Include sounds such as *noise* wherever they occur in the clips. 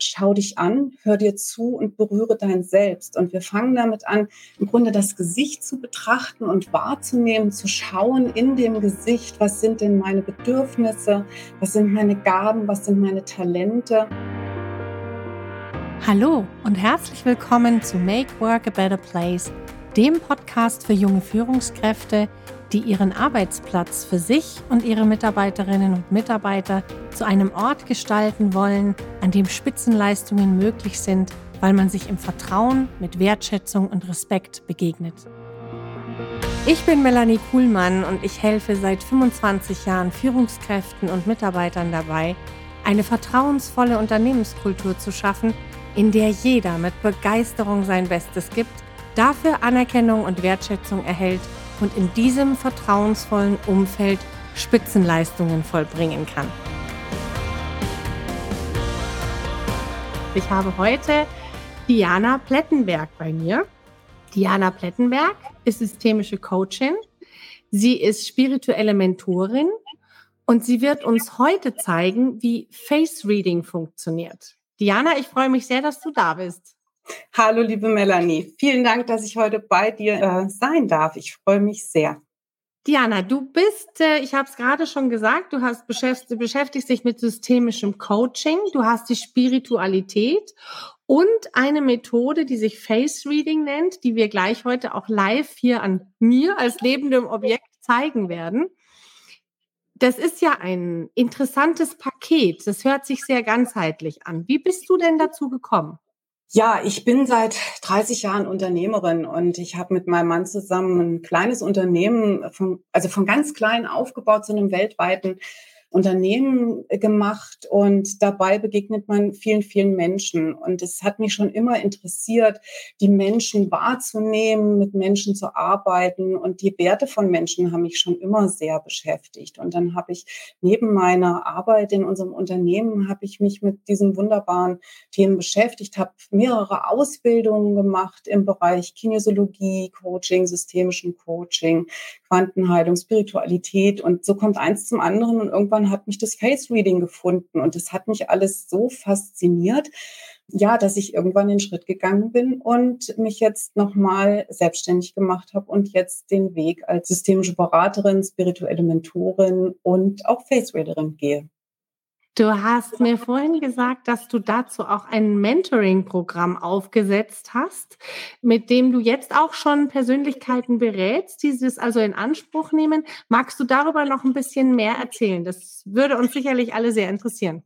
schau dich an, hör dir zu und berühre dein Selbst. Und wir fangen damit an, im Grunde das Gesicht zu betrachten und wahrzunehmen, zu schauen in dem Gesicht, was sind denn meine Bedürfnisse, was sind meine Gaben, was sind meine Talente. Hallo und herzlich willkommen zu Make Work a Better Place, dem Podcast für junge Führungskräfte, die ihren Arbeitsplatz für sich und ihre Mitarbeiterinnen und Mitarbeiter zu einem Ort gestalten wollen, an dem Spitzenleistungen möglich sind, weil man sich im Vertrauen mit Wertschätzung und Respekt begegnet. Ich bin Melanie Kuhlmann und ich helfe seit 25 Jahren Führungskräften und Mitarbeitern dabei, eine vertrauensvolle Unternehmenskultur zu schaffen, in der jeder mit Begeisterung sein Bestes gibt, dafür Anerkennung und Wertschätzung erhält und in diesem vertrauensvollen Umfeld Spitzenleistungen vollbringen kann. Ich habe heute Diana Plettenberg bei mir. Diana Plettenberg ist systemische Coachin. Sie ist spirituelle Mentorin und sie wird uns heute zeigen, wie Face Reading funktioniert. Diana, ich freue mich sehr, dass du da bist. Hallo, liebe Melanie. Vielen Dank, dass ich heute bei dir äh, sein darf. Ich freue mich sehr. Diana, du bist, äh, ich habe es gerade schon gesagt, du hast beschäftigt, du beschäftigst dich mit systemischem Coaching, du hast die Spiritualität und eine Methode, die sich Face Reading nennt, die wir gleich heute auch live hier an mir als lebendem Objekt zeigen werden. Das ist ja ein interessantes Paket. Das hört sich sehr ganzheitlich an. Wie bist du denn dazu gekommen? Ja, ich bin seit 30 Jahren Unternehmerin und ich habe mit meinem Mann zusammen ein kleines Unternehmen, von, also von ganz klein aufgebaut zu einem weltweiten Unternehmen gemacht und dabei begegnet man vielen, vielen Menschen. Und es hat mich schon immer interessiert, die Menschen wahrzunehmen, mit Menschen zu arbeiten. Und die Werte von Menschen haben mich schon immer sehr beschäftigt. Und dann habe ich neben meiner Arbeit in unserem Unternehmen, habe ich mich mit diesen wunderbaren Themen beschäftigt, habe mehrere Ausbildungen gemacht im Bereich Kinesiologie, Coaching, systemischen Coaching, Quantenheilung, Spiritualität. Und so kommt eins zum anderen und irgendwann irgendwann hat mich das Face Reading gefunden und es hat mich alles so fasziniert, ja, dass ich irgendwann den Schritt gegangen bin und mich jetzt nochmal selbstständig gemacht habe und jetzt den Weg als systemische Beraterin, spirituelle Mentorin und auch Face Readerin gehe. Du hast mir vorhin gesagt, dass du dazu auch ein Mentoring-Programm aufgesetzt hast, mit dem du jetzt auch schon Persönlichkeiten berätst, die es also in Anspruch nehmen. Magst du darüber noch ein bisschen mehr erzählen? Das würde uns sicherlich alle sehr interessieren.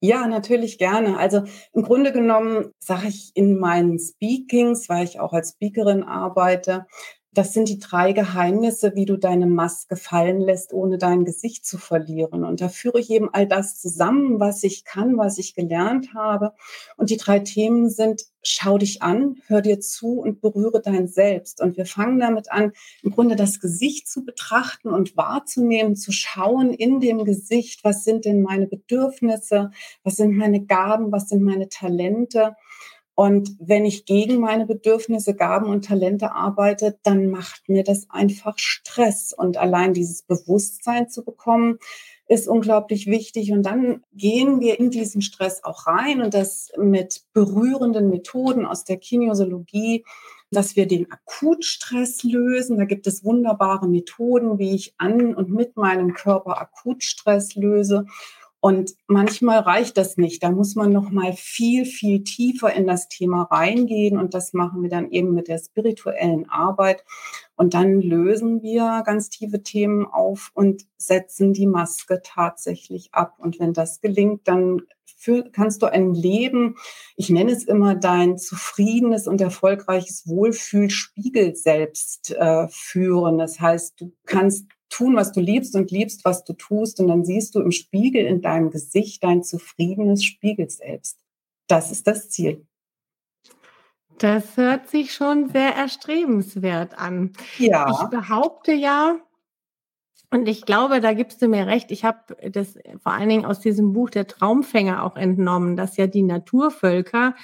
Ja, natürlich gerne. Also im Grunde genommen sage ich in meinen Speakings, weil ich auch als Speakerin arbeite, das sind die drei Geheimnisse, wie du deine Maske fallen lässt, ohne dein Gesicht zu verlieren. Und da führe ich eben all das zusammen, was ich kann, was ich gelernt habe. Und die drei Themen sind, schau dich an, hör dir zu und berühre dein Selbst. Und wir fangen damit an, im Grunde das Gesicht zu betrachten und wahrzunehmen, zu schauen in dem Gesicht, was sind denn meine Bedürfnisse, was sind meine Gaben, was sind meine Talente. Und wenn ich gegen meine Bedürfnisse, Gaben und Talente arbeite, dann macht mir das einfach Stress. Und allein dieses Bewusstsein zu bekommen, ist unglaublich wichtig. Und dann gehen wir in diesen Stress auch rein und das mit berührenden Methoden aus der Kinesiologie, dass wir den Akutstress lösen. Da gibt es wunderbare Methoden, wie ich an und mit meinem Körper Akutstress löse. Und manchmal reicht das nicht. Da muss man noch mal viel, viel tiefer in das Thema reingehen. Und das machen wir dann eben mit der spirituellen Arbeit. Und dann lösen wir ganz tiefe Themen auf und setzen die Maske tatsächlich ab. Und wenn das gelingt, dann für, kannst du ein Leben, ich nenne es immer dein zufriedenes und erfolgreiches Wohlfühlspiegel selbst äh, führen. Das heißt, du kannst tun, was du liebst und liebst, was du tust. Und dann siehst du im Spiegel in deinem Gesicht dein zufriedenes Spiegel selbst. Das ist das Ziel. Das hört sich schon sehr erstrebenswert an. Ja. Ich behaupte ja, und ich glaube, da gibst du mir recht. Ich habe das vor allen Dingen aus diesem Buch Der Traumfänger auch entnommen, dass ja die Naturvölker,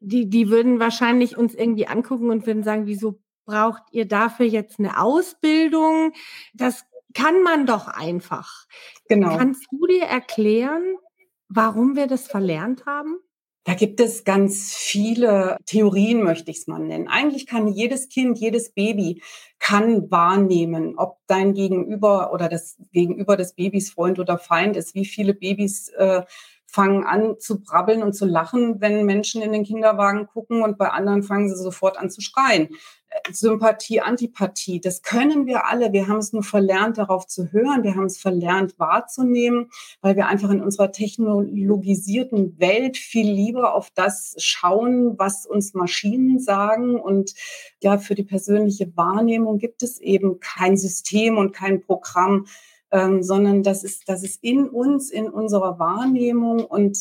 die, die würden wahrscheinlich uns irgendwie angucken und würden sagen, wieso braucht ihr dafür jetzt eine Ausbildung? Das kann man doch einfach. Genau. Kannst du dir erklären, warum wir das verlernt haben? Da gibt es ganz viele Theorien, möchte ich es mal nennen. Eigentlich kann jedes Kind, jedes Baby kann wahrnehmen, ob dein Gegenüber oder das Gegenüber des Babys Freund oder Feind ist. Wie viele Babys äh, fangen an zu brabbeln und zu lachen, wenn Menschen in den Kinderwagen gucken und bei anderen fangen sie sofort an zu schreien. Sympathie, Antipathie, das können wir alle. Wir haben es nur verlernt, darauf zu hören. Wir haben es verlernt, wahrzunehmen, weil wir einfach in unserer technologisierten Welt viel lieber auf das schauen, was uns Maschinen sagen. Und ja, für die persönliche Wahrnehmung gibt es eben kein System und kein Programm, ähm, sondern das ist, das ist in uns, in unserer Wahrnehmung und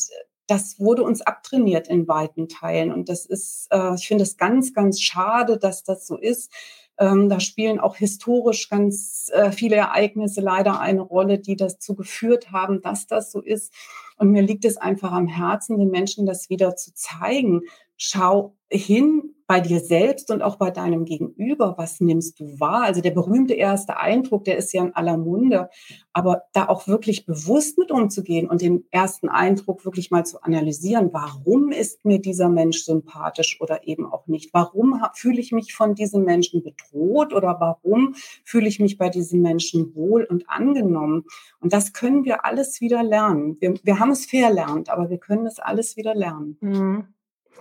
das wurde uns abtrainiert in weiten Teilen. Und das ist, äh, ich finde es ganz, ganz schade, dass das so ist. Ähm, da spielen auch historisch ganz äh, viele Ereignisse leider eine Rolle, die dazu geführt haben, dass das so ist. Und mir liegt es einfach am Herzen, den Menschen das wieder zu zeigen. Schau hin, bei dir selbst und auch bei deinem Gegenüber, was nimmst du wahr? Also der berühmte erste Eindruck, der ist ja in aller Munde, aber da auch wirklich bewusst mit umzugehen und den ersten Eindruck wirklich mal zu analysieren, warum ist mir dieser Mensch sympathisch oder eben auch nicht? Warum fühle ich mich von diesem Menschen bedroht oder warum fühle ich mich bei diesem Menschen wohl und angenommen? Und das können wir alles wieder lernen. Wir, wir haben es verlernt, aber wir können es alles wieder lernen. Mhm.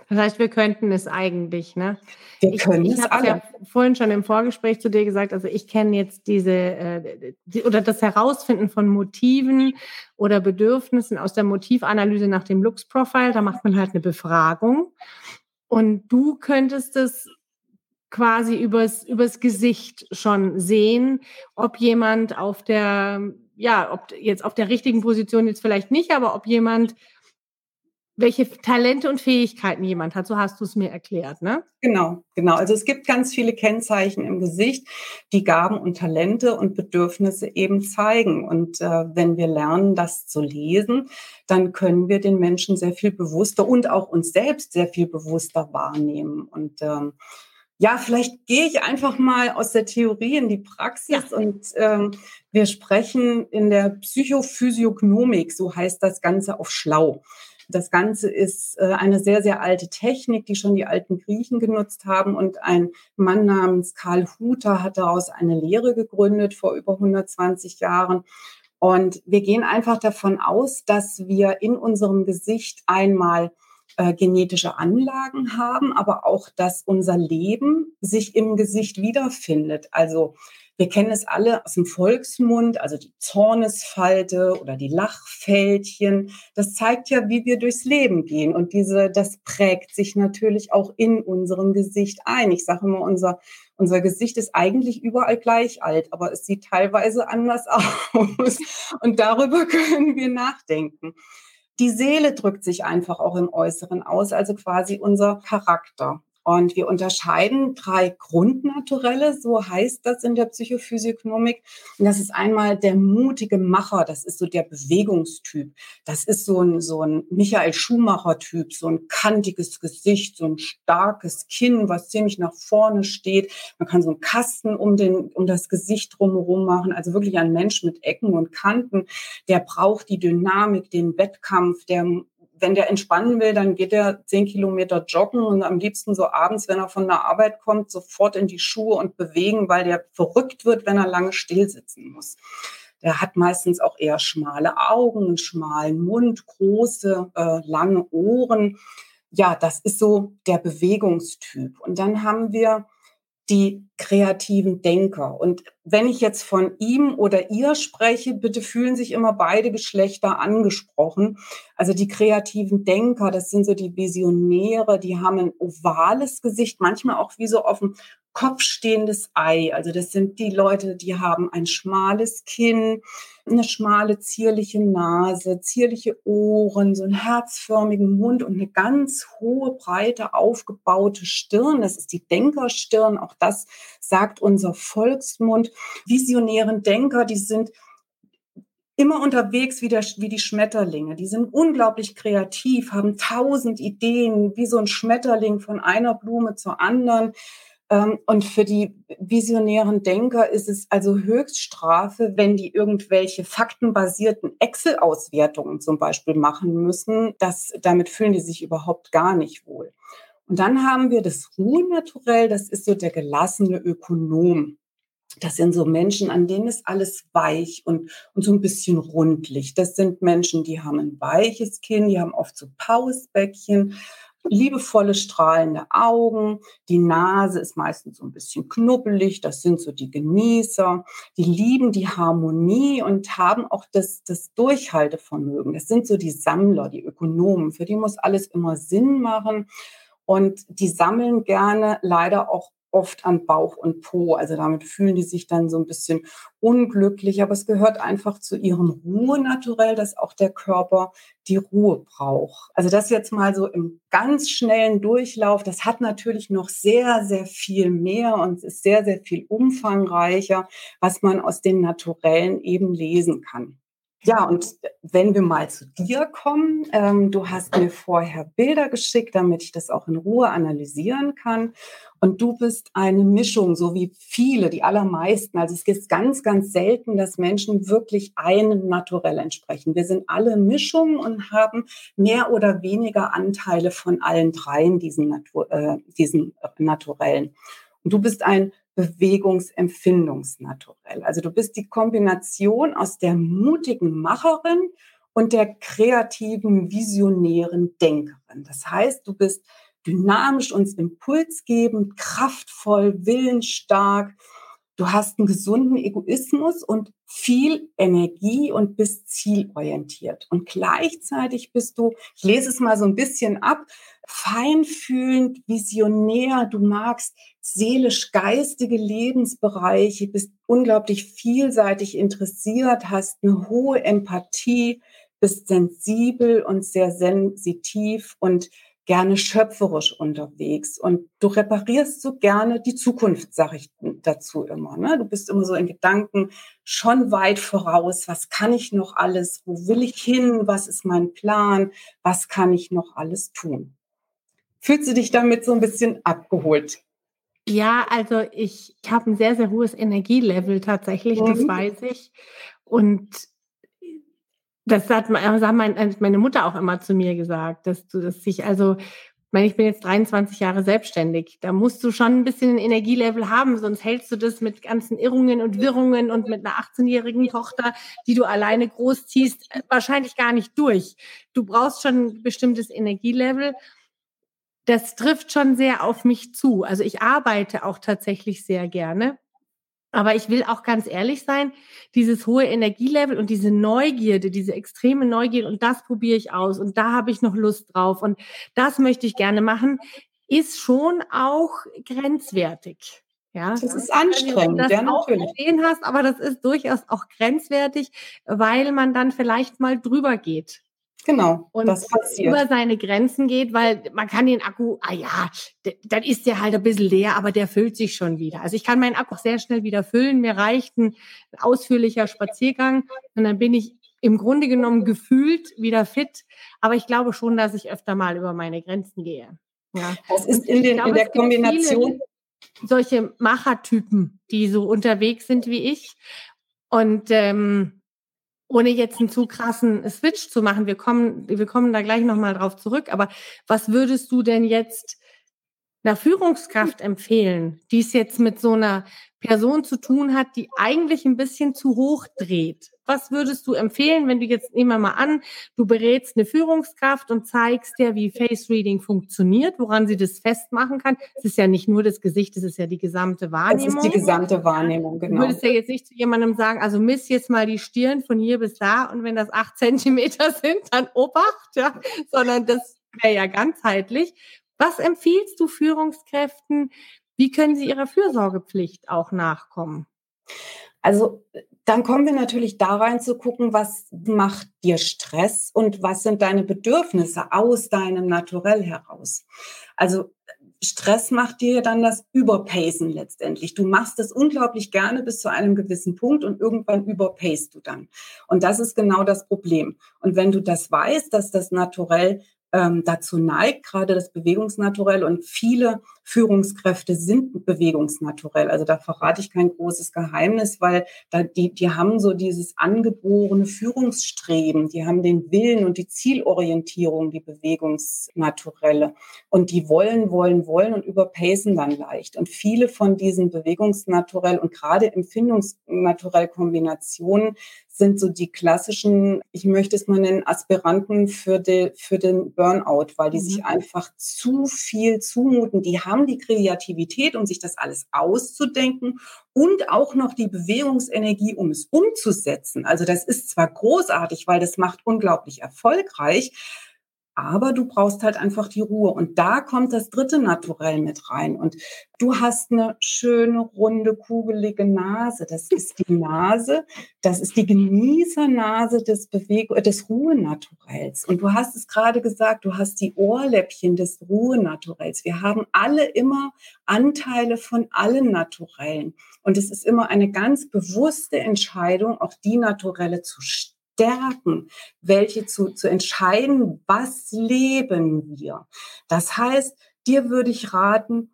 Das heißt, wir könnten es eigentlich, ne? Wir können ich, ich es alle. Ja vorhin schon im Vorgespräch zu dir gesagt, also ich kenne jetzt diese äh, die, oder das Herausfinden von Motiven oder Bedürfnissen aus der Motivanalyse nach dem Lux-Profile. Da macht man halt eine Befragung und du könntest es quasi übers übers Gesicht schon sehen, ob jemand auf der ja, ob jetzt auf der richtigen Position jetzt vielleicht nicht, aber ob jemand welche Talente und Fähigkeiten jemand hat. So hast du es mir erklärt, ne? Genau, genau. Also es gibt ganz viele Kennzeichen im Gesicht, die Gaben und Talente und Bedürfnisse eben zeigen. Und äh, wenn wir lernen, das zu lesen, dann können wir den Menschen sehr viel bewusster und auch uns selbst sehr viel bewusster wahrnehmen. Und ähm, ja, vielleicht gehe ich einfach mal aus der Theorie in die Praxis ja. und ähm, wir sprechen in der Psychophysiognomik, so heißt das Ganze auf Schlau. Das Ganze ist äh, eine sehr, sehr alte Technik, die schon die alten Griechen genutzt haben. Und ein Mann namens Karl Huter hat daraus eine Lehre gegründet vor über 120 Jahren. Und wir gehen einfach davon aus, dass wir in unserem Gesicht einmal äh, genetische Anlagen haben, aber auch, dass unser Leben sich im Gesicht wiederfindet. Also wir kennen es alle aus dem Volksmund, also die Zornesfalte oder die Lachfältchen. Das zeigt ja, wie wir durchs Leben gehen. Und diese, das prägt sich natürlich auch in unserem Gesicht ein. Ich sage immer, unser, unser Gesicht ist eigentlich überall gleich alt, aber es sieht teilweise anders *laughs* aus. Und darüber können wir nachdenken. Die Seele drückt sich einfach auch im Äußeren aus, also quasi unser Charakter. Und wir unterscheiden drei Grundnaturelle, so heißt das in der Psychophysiognomik. Und das ist einmal der mutige Macher, das ist so der Bewegungstyp. Das ist so ein, so ein Michael Schumacher-Typ, so ein kantiges Gesicht, so ein starkes Kinn, was ziemlich nach vorne steht. Man kann so einen Kasten um, den, um das Gesicht drumherum machen. Also wirklich ein Mensch mit Ecken und Kanten. Der braucht die Dynamik, den Wettkampf, der wenn der entspannen will, dann geht er zehn Kilometer joggen und am liebsten so abends, wenn er von der Arbeit kommt, sofort in die Schuhe und bewegen, weil der verrückt wird, wenn er lange still sitzen muss. Der hat meistens auch eher schmale Augen, einen schmalen Mund, große, äh, lange Ohren. Ja, das ist so der Bewegungstyp. Und dann haben wir die kreativen Denker. Und wenn ich jetzt von ihm oder ihr spreche, bitte fühlen sich immer beide Geschlechter angesprochen. Also die kreativen Denker, das sind so die Visionäre, die haben ein ovales Gesicht, manchmal auch wie so auf dem Kopf stehendes Ei. Also das sind die Leute, die haben ein schmales Kinn, eine schmale, zierliche Nase, zierliche Ohren, so einen herzförmigen Mund und eine ganz hohe, breite, aufgebaute Stirn. Das ist die Denkerstirn. Auch das sagt unser Volksmund. Visionären Denker, die sind immer unterwegs wie, der, wie die Schmetterlinge. Die sind unglaublich kreativ, haben tausend Ideen, wie so ein Schmetterling von einer Blume zur anderen und für die visionären Denker ist es also Höchststrafe, wenn die irgendwelche faktenbasierten Excel-Auswertungen zum Beispiel machen müssen. Das, damit fühlen die sich überhaupt gar nicht wohl. Und dann haben wir das Ruhenaturell, das ist so der gelassene Ökonom. Das sind so Menschen, an denen ist alles weich und, und so ein bisschen rundlich. Das sind Menschen, die haben ein weiches Kinn, die haben oft so Pausbäckchen, liebevolle, strahlende Augen. Die Nase ist meistens so ein bisschen knubbelig. Das sind so die Genießer. Die lieben die Harmonie und haben auch das, das Durchhaltevermögen. Das sind so die Sammler, die Ökonomen. Für die muss alles immer Sinn machen. Und die sammeln gerne leider auch oft an Bauch und Po. Also damit fühlen die sich dann so ein bisschen unglücklich. Aber es gehört einfach zu ihrem Ruhe naturell, dass auch der Körper die Ruhe braucht. Also das jetzt mal so im ganz schnellen Durchlauf. Das hat natürlich noch sehr, sehr viel mehr und ist sehr, sehr viel umfangreicher, was man aus den Naturellen eben lesen kann. Ja, und wenn wir mal zu dir kommen, ähm, du hast mir vorher Bilder geschickt, damit ich das auch in Ruhe analysieren kann. Und du bist eine Mischung, so wie viele, die allermeisten. Also es ist ganz, ganz selten, dass Menschen wirklich einem Naturell entsprechen. Wir sind alle Mischungen und haben mehr oder weniger Anteile von allen dreien diesen, Natur, äh, diesen Naturellen. Und du bist ein Bewegungsempfindungsnaturell. Also du bist die Kombination aus der mutigen Macherin und der kreativen, visionären Denkerin. Das heißt, du bist dynamisch und impulsgebend, kraftvoll, willensstark. Du hast einen gesunden Egoismus und viel Energie und bist zielorientiert. Und gleichzeitig bist du, ich lese es mal so ein bisschen ab, feinfühlend, visionär. Du magst seelisch-geistige Lebensbereiche, bist unglaublich vielseitig interessiert, hast eine hohe Empathie, bist sensibel und sehr sensitiv und gerne schöpferisch unterwegs und du reparierst so gerne die Zukunft, sage ich dazu immer. Ne? Du bist immer so in Gedanken schon weit voraus. Was kann ich noch alles? Wo will ich hin? Was ist mein Plan? Was kann ich noch alles tun? Fühlst du dich damit so ein bisschen abgeholt? Ja, also ich, ich habe ein sehr, sehr hohes Energielevel tatsächlich, mhm. das weiß ich. Und das hat meine Mutter auch immer zu mir gesagt, dass du das sich, also, ich meine, ich bin jetzt 23 Jahre selbstständig. Da musst du schon ein bisschen ein Energielevel haben, sonst hältst du das mit ganzen Irrungen und Wirrungen und mit einer 18-jährigen Tochter, die du alleine großziehst, wahrscheinlich gar nicht durch. Du brauchst schon ein bestimmtes Energielevel. Das trifft schon sehr auf mich zu. Also ich arbeite auch tatsächlich sehr gerne. Aber ich will auch ganz ehrlich sein, dieses hohe Energielevel und diese Neugierde, diese extreme Neugierde, und das probiere ich aus und da habe ich noch Lust drauf und das möchte ich gerne machen, ist schon auch grenzwertig. Ja, das ist anstrengend, das ja, auch gesehen hast, aber das ist durchaus auch grenzwertig, weil man dann vielleicht mal drüber geht. Genau. Und über seine Grenzen geht, weil man kann den Akku, ah ja, dann ist der halt ein bisschen leer, aber der füllt sich schon wieder. Also ich kann meinen Akku sehr schnell wieder füllen. Mir reicht ein ausführlicher Spaziergang und dann bin ich im Grunde genommen gefühlt wieder fit. Aber ich glaube schon, dass ich öfter mal über meine Grenzen gehe. Ja. Das ist in, den, glaube, in der Kombination. Solche Machertypen, die so unterwegs sind wie ich. Und ähm, ohne jetzt einen zu krassen Switch zu machen, wir kommen, wir kommen da gleich nochmal drauf zurück, aber was würdest du denn jetzt einer Führungskraft empfehlen, die es jetzt mit so einer Person zu tun hat, die eigentlich ein bisschen zu hoch dreht? Was würdest du empfehlen, wenn du jetzt, nehmen wir mal an, du berätst eine Führungskraft und zeigst dir, wie Face Reading funktioniert, woran sie das festmachen kann? Es ist ja nicht nur das Gesicht, es ist ja die gesamte Wahrnehmung. Es ist die gesamte Wahrnehmung, genau. Du würdest ja jetzt nicht zu jemandem sagen, also miss jetzt mal die Stirn von hier bis da und wenn das acht Zentimeter *laughs* sind, dann Obacht, ja, sondern das wäre ja ganzheitlich. Was empfiehlst du Führungskräften? Wie können sie ihrer Fürsorgepflicht auch nachkommen? Also dann kommen wir natürlich da rein zu gucken, was macht dir Stress und was sind deine Bedürfnisse aus deinem Naturell heraus. Also Stress macht dir dann das Überpacen letztendlich. Du machst es unglaublich gerne bis zu einem gewissen Punkt und irgendwann überpacest du dann. Und das ist genau das Problem. Und wenn du das weißt, dass das Naturell ähm, dazu neigt, gerade das Bewegungsnaturell. Und viele Führungskräfte sind bewegungsnaturell. Also da verrate ich kein großes Geheimnis, weil da die, die haben so dieses angeborene Führungsstreben, die haben den Willen und die Zielorientierung, die Bewegungsnaturelle. Und die wollen, wollen, wollen und überpacen dann leicht. Und viele von diesen Bewegungsnaturell und gerade Empfindungsnaturell Kombinationen sind so die klassischen, ich möchte es mal nennen, Aspiranten für, de, für den Burnout, weil die mhm. sich einfach zu viel zumuten. Die haben die Kreativität, um sich das alles auszudenken und auch noch die Bewegungsenergie, um es umzusetzen. Also das ist zwar großartig, weil das macht unglaublich erfolgreich, aber du brauchst halt einfach die Ruhe. Und da kommt das dritte Naturell mit rein. Und du hast eine schöne, runde, kugelige Nase. Das ist die Nase, das ist die Genießernase des Beweg des Ruhenaturells. Und du hast es gerade gesagt, du hast die Ohrläppchen des Ruhenaturells. Wir haben alle immer Anteile von allen Naturellen. Und es ist immer eine ganz bewusste Entscheidung, auch die Naturelle zu stärken stärken, welche zu, zu entscheiden, was leben wir. Das heißt, dir würde ich raten,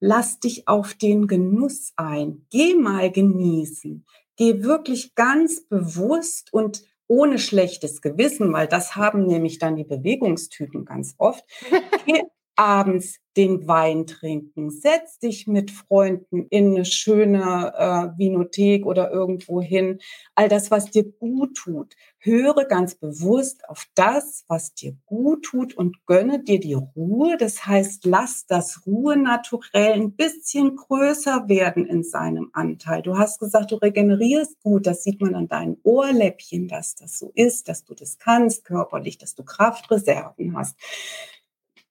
lass dich auf den Genuss ein. Geh mal genießen. Geh wirklich ganz bewusst und ohne schlechtes Gewissen, weil das haben nämlich dann die Bewegungstypen ganz oft. *laughs* Geh abends den Wein trinken. Setz dich mit Freunden in eine schöne äh, Vinothek oder irgendwo hin. All das, was dir gut tut. Höre ganz bewusst auf das, was dir gut tut und gönne dir die Ruhe. Das heißt, lass das Ruhe naturell ein bisschen größer werden in seinem Anteil. Du hast gesagt, du regenerierst gut. Das sieht man an deinen Ohrläppchen, dass das so ist, dass du das kannst körperlich, dass du Kraftreserven hast.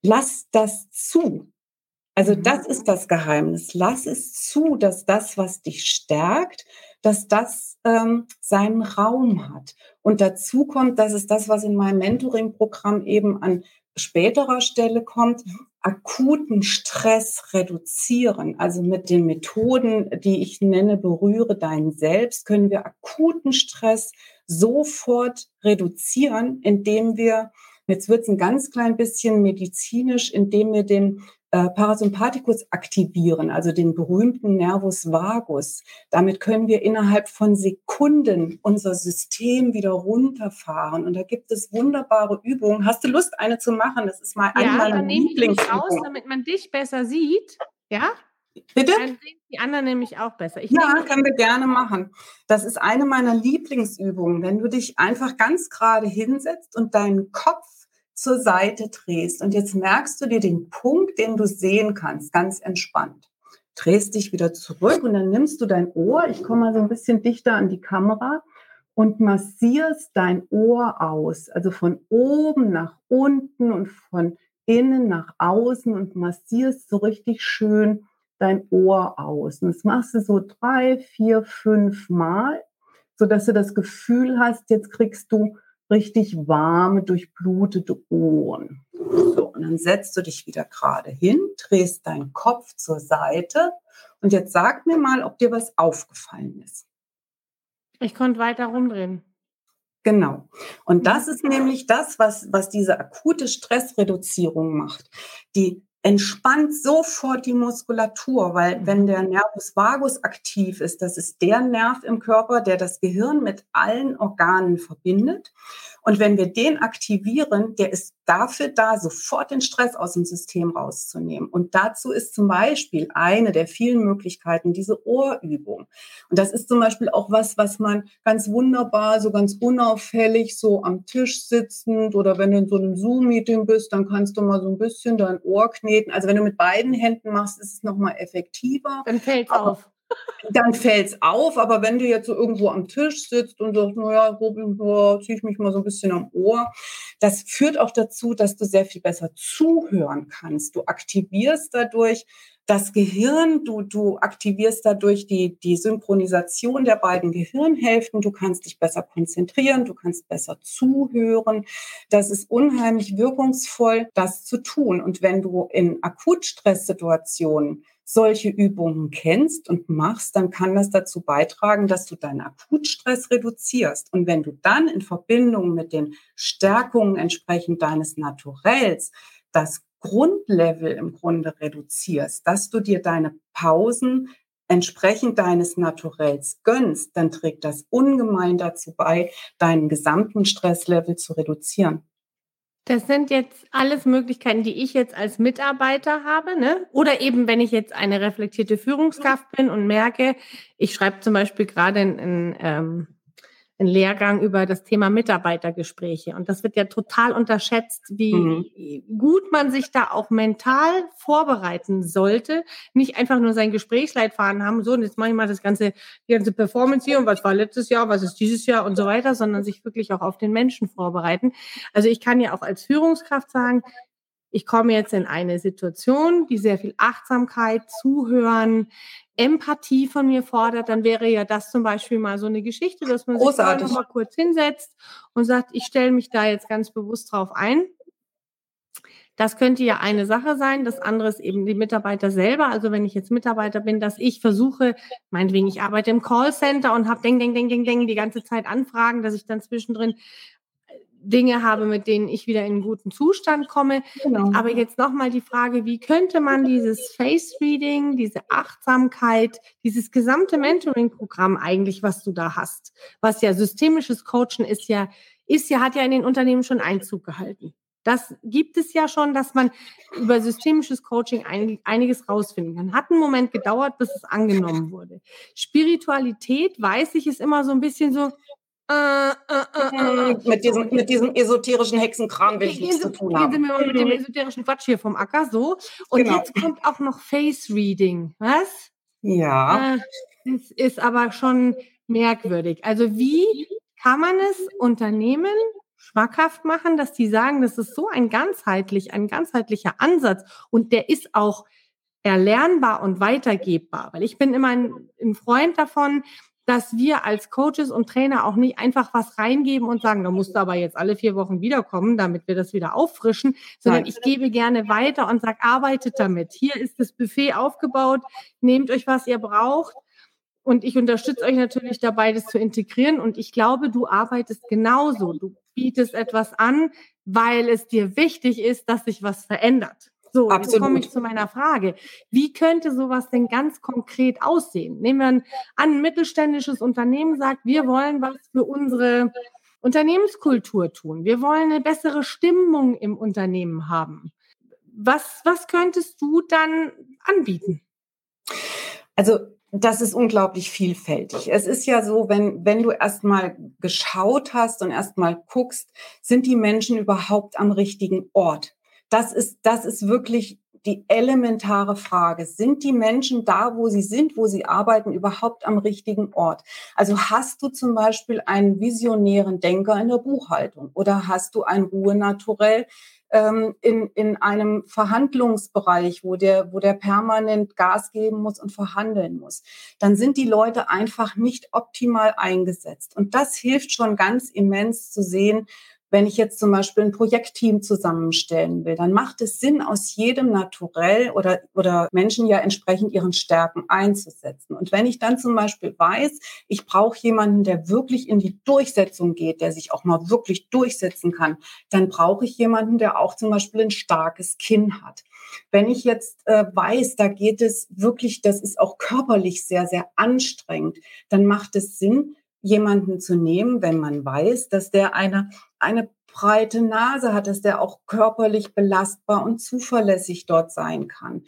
Lass das zu. Also mhm. das ist das Geheimnis. Lass es zu, dass das, was dich stärkt, dass das ähm, seinen Raum hat. Und dazu kommt, das ist das, was in meinem Mentoring-Programm eben an späterer Stelle kommt, akuten Stress reduzieren. Also mit den Methoden, die ich nenne, berühre dein Selbst, können wir akuten Stress sofort reduzieren, indem wir Jetzt wird es ein ganz klein bisschen medizinisch, indem wir den äh, Parasympathikus aktivieren, also den berühmten Nervus vagus. Damit können wir innerhalb von Sekunden unser System wieder runterfahren. Und da gibt es wunderbare Übungen. Hast du Lust, eine zu machen? Das ist mal eine ja, meiner Lieblingsübungen. aus, damit man dich besser sieht. Ja? Bitte? Dann sehen die anderen nämlich auch besser. Ich ja, können wir gerne machen. Das ist eine meiner Lieblingsübungen. Wenn du dich einfach ganz gerade hinsetzt und deinen Kopf zur Seite drehst. Und jetzt merkst du dir den Punkt, den du sehen kannst, ganz entspannt. Drehst dich wieder zurück und dann nimmst du dein Ohr. Ich komme mal so ein bisschen dichter an die Kamera und massierst dein Ohr aus. Also von oben nach unten und von innen nach außen und massierst so richtig schön dein Ohr aus. Und das machst du so drei, vier, fünf Mal, sodass du das Gefühl hast, jetzt kriegst du richtig warme, durchblutete Ohren. So, und dann setzt du dich wieder gerade hin, drehst deinen Kopf zur Seite und jetzt sag mir mal, ob dir was aufgefallen ist. Ich konnte weiter rumdrehen. Genau. Und das ist nämlich das, was, was diese akute Stressreduzierung macht. Die entspannt sofort die Muskulatur, weil wenn der Nervus vagus aktiv ist, das ist der Nerv im Körper, der das Gehirn mit allen Organen verbindet. Und wenn wir den aktivieren, der ist dafür da, sofort den Stress aus dem System rauszunehmen. Und dazu ist zum Beispiel eine der vielen Möglichkeiten diese Ohrübung. Und das ist zum Beispiel auch was, was man ganz wunderbar, so ganz unauffällig, so am Tisch sitzend oder wenn du in so einem Zoom-Meeting bist, dann kannst du mal so ein bisschen dein Ohr kneten. Also wenn du mit beiden Händen machst, ist es nochmal effektiver. Dann fällt auf dann fällt es auf, aber wenn du jetzt so irgendwo am Tisch sitzt und sagst, naja, so ziehe ich mich mal so ein bisschen am Ohr, das führt auch dazu, dass du sehr viel besser zuhören kannst. Du aktivierst dadurch das Gehirn, du, du aktivierst dadurch die, die Synchronisation der beiden Gehirnhälften, du kannst dich besser konzentrieren, du kannst besser zuhören. Das ist unheimlich wirkungsvoll, das zu tun. Und wenn du in Akutstresssituationen solche Übungen kennst und machst, dann kann das dazu beitragen, dass du deinen Akutstress reduzierst. Und wenn du dann in Verbindung mit den Stärkungen entsprechend deines Naturells das Grundlevel im Grunde reduzierst, dass du dir deine Pausen entsprechend deines Naturells gönnst, dann trägt das ungemein dazu bei, deinen gesamten Stresslevel zu reduzieren. Das sind jetzt alles Möglichkeiten, die ich jetzt als Mitarbeiter habe, ne? Oder eben, wenn ich jetzt eine reflektierte Führungskraft bin und merke, ich schreibe zum Beispiel gerade ein, ein ähm, einen Lehrgang über das Thema Mitarbeitergespräche. Und das wird ja total unterschätzt, wie mhm. gut man sich da auch mental vorbereiten sollte. Nicht einfach nur sein Gesprächsleitfaden haben, so, und jetzt mache ich mal das ganze, die ganze Performance hier und was war letztes Jahr, was ist dieses Jahr und so weiter, sondern sich wirklich auch auf den Menschen vorbereiten. Also ich kann ja auch als Führungskraft sagen, ich komme jetzt in eine Situation, die sehr viel Achtsamkeit, Zuhören, Empathie von mir fordert, dann wäre ja das zum Beispiel mal so eine Geschichte, dass man Großartig. sich mal kurz hinsetzt und sagt, ich stelle mich da jetzt ganz bewusst drauf ein. Das könnte ja eine Sache sein. Das andere ist eben die Mitarbeiter selber. Also wenn ich jetzt Mitarbeiter bin, dass ich versuche, meinetwegen, ich arbeite im Callcenter und habe deng, deng, deng, deng, deng die ganze Zeit Anfragen, dass ich dann zwischendrin Dinge habe, mit denen ich wieder in einen guten Zustand komme. Genau. Aber jetzt nochmal die Frage, wie könnte man dieses Face Reading, diese Achtsamkeit, dieses gesamte Mentoring-Programm eigentlich, was du da hast, was ja systemisches Coachen ist ja, ist ja, hat ja in den Unternehmen schon Einzug gehalten. Das gibt es ja schon, dass man über systemisches Coaching einiges rausfinden kann. Hat einen Moment gedauert, bis es angenommen wurde. Spiritualität, weiß ich, ist immer so ein bisschen so, äh, äh, äh, mit, diesem, mit diesem esoterischen Hexenkram will ich nichts zu tun haben. Gehen Sie mal mit dem esoterischen Quatsch hier vom Acker, so. Und genau. jetzt kommt auch noch Face Reading. Was? Ja. Das ist aber schon merkwürdig. Also wie kann man es Unternehmen schmackhaft machen, dass die sagen, das ist so ein ganzheitlich, ein ganzheitlicher Ansatz und der ist auch erlernbar und weitergebbar. Weil ich bin immer ein, ein Freund davon, dass wir als Coaches und Trainer auch nicht einfach was reingeben und sagen, da musst du aber jetzt alle vier Wochen wiederkommen, damit wir das wieder auffrischen, sondern Nein. ich gebe gerne weiter und sage, arbeitet damit. Hier ist das Buffet aufgebaut, nehmt euch, was ihr braucht. Und ich unterstütze euch natürlich dabei, das zu integrieren. Und ich glaube, du arbeitest genauso. Du bietest etwas an, weil es dir wichtig ist, dass sich was verändert. So, Absolut. jetzt komme ich zu meiner Frage. Wie könnte sowas denn ganz konkret aussehen? Nehmen wir an, ein mittelständisches Unternehmen sagt, wir wollen was für unsere Unternehmenskultur tun. Wir wollen eine bessere Stimmung im Unternehmen haben. Was, was könntest du dann anbieten? Also das ist unglaublich vielfältig. Es ist ja so, wenn, wenn du erstmal geschaut hast und erstmal guckst, sind die Menschen überhaupt am richtigen Ort? Das ist, das ist wirklich die elementare Frage. Sind die Menschen da, wo sie sind, wo sie arbeiten, überhaupt am richtigen Ort? Also hast du zum Beispiel einen visionären Denker in der Buchhaltung oder hast du ein Ruhe naturell ähm, in, in einem Verhandlungsbereich, wo der, wo der permanent Gas geben muss und verhandeln muss? Dann sind die Leute einfach nicht optimal eingesetzt. Und das hilft schon ganz immens zu sehen, wenn ich jetzt zum Beispiel ein Projektteam zusammenstellen will, dann macht es Sinn, aus jedem Naturell oder, oder Menschen ja entsprechend ihren Stärken einzusetzen. Und wenn ich dann zum Beispiel weiß, ich brauche jemanden, der wirklich in die Durchsetzung geht, der sich auch mal wirklich durchsetzen kann, dann brauche ich jemanden, der auch zum Beispiel ein starkes Kinn hat. Wenn ich jetzt äh, weiß, da geht es wirklich, das ist auch körperlich sehr, sehr anstrengend, dann macht es Sinn, jemanden zu nehmen, wenn man weiß, dass der eine, eine breite Nase hat, dass der auch körperlich belastbar und zuverlässig dort sein kann.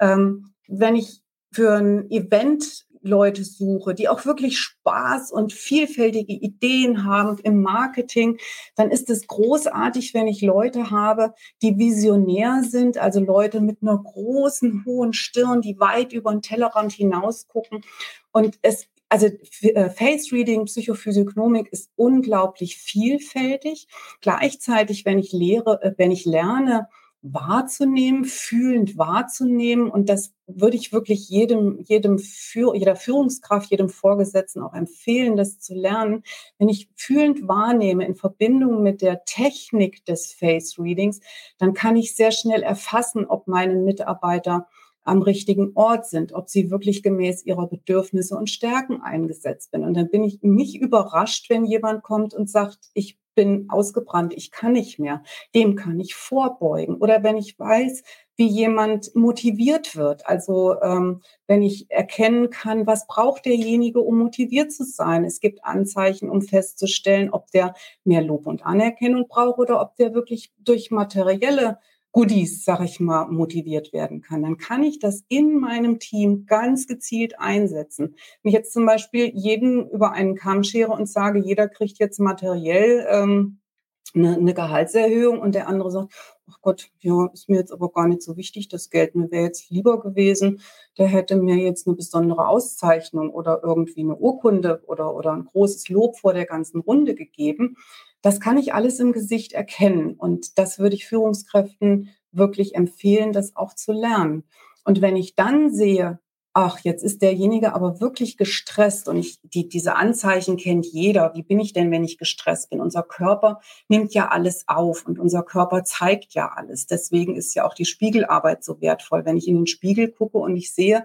Ähm, wenn ich für ein Event Leute suche, die auch wirklich Spaß und vielfältige Ideen haben im Marketing, dann ist es großartig, wenn ich Leute habe, die visionär sind, also Leute mit einer großen, hohen Stirn, die weit über den Tellerrand hinaus gucken. Und es also äh, Face Reading, Psychophysiognomik ist unglaublich vielfältig. Gleichzeitig, wenn ich lehre, äh, wenn ich lerne, wahrzunehmen, fühlend wahrzunehmen. Und das würde ich wirklich jedem, jedem Führ jeder Führungskraft, jedem Vorgesetzten auch empfehlen, das zu lernen. Wenn ich fühlend wahrnehme in Verbindung mit der Technik des Face Readings, dann kann ich sehr schnell erfassen, ob meine Mitarbeiter am richtigen Ort sind, ob sie wirklich gemäß ihrer Bedürfnisse und Stärken eingesetzt sind. Und dann bin ich nicht überrascht, wenn jemand kommt und sagt, ich bin ausgebrannt, ich kann nicht mehr. Dem kann ich vorbeugen. Oder wenn ich weiß, wie jemand motiviert wird. Also ähm, wenn ich erkennen kann, was braucht derjenige, um motiviert zu sein. Es gibt Anzeichen, um festzustellen, ob der mehr Lob und Anerkennung braucht oder ob der wirklich durch materielle Goodies, sag ich mal, motiviert werden kann, dann kann ich das in meinem Team ganz gezielt einsetzen. Wenn ich jetzt zum Beispiel jeden über einen Kamm schere und sage, jeder kriegt jetzt materiell ähm, eine, eine Gehaltserhöhung und der andere sagt, ach Gott, ja, ist mir jetzt aber gar nicht so wichtig, das Geld mir wäre jetzt lieber gewesen, der hätte mir jetzt eine besondere Auszeichnung oder irgendwie eine Urkunde oder, oder ein großes Lob vor der ganzen Runde gegeben. Das kann ich alles im Gesicht erkennen und das würde ich Führungskräften wirklich empfehlen, das auch zu lernen. Und wenn ich dann sehe, ach, jetzt ist derjenige aber wirklich gestresst und ich, die, diese Anzeichen kennt jeder. Wie bin ich denn, wenn ich gestresst bin? Unser Körper nimmt ja alles auf und unser Körper zeigt ja alles. Deswegen ist ja auch die Spiegelarbeit so wertvoll. Wenn ich in den Spiegel gucke und ich sehe,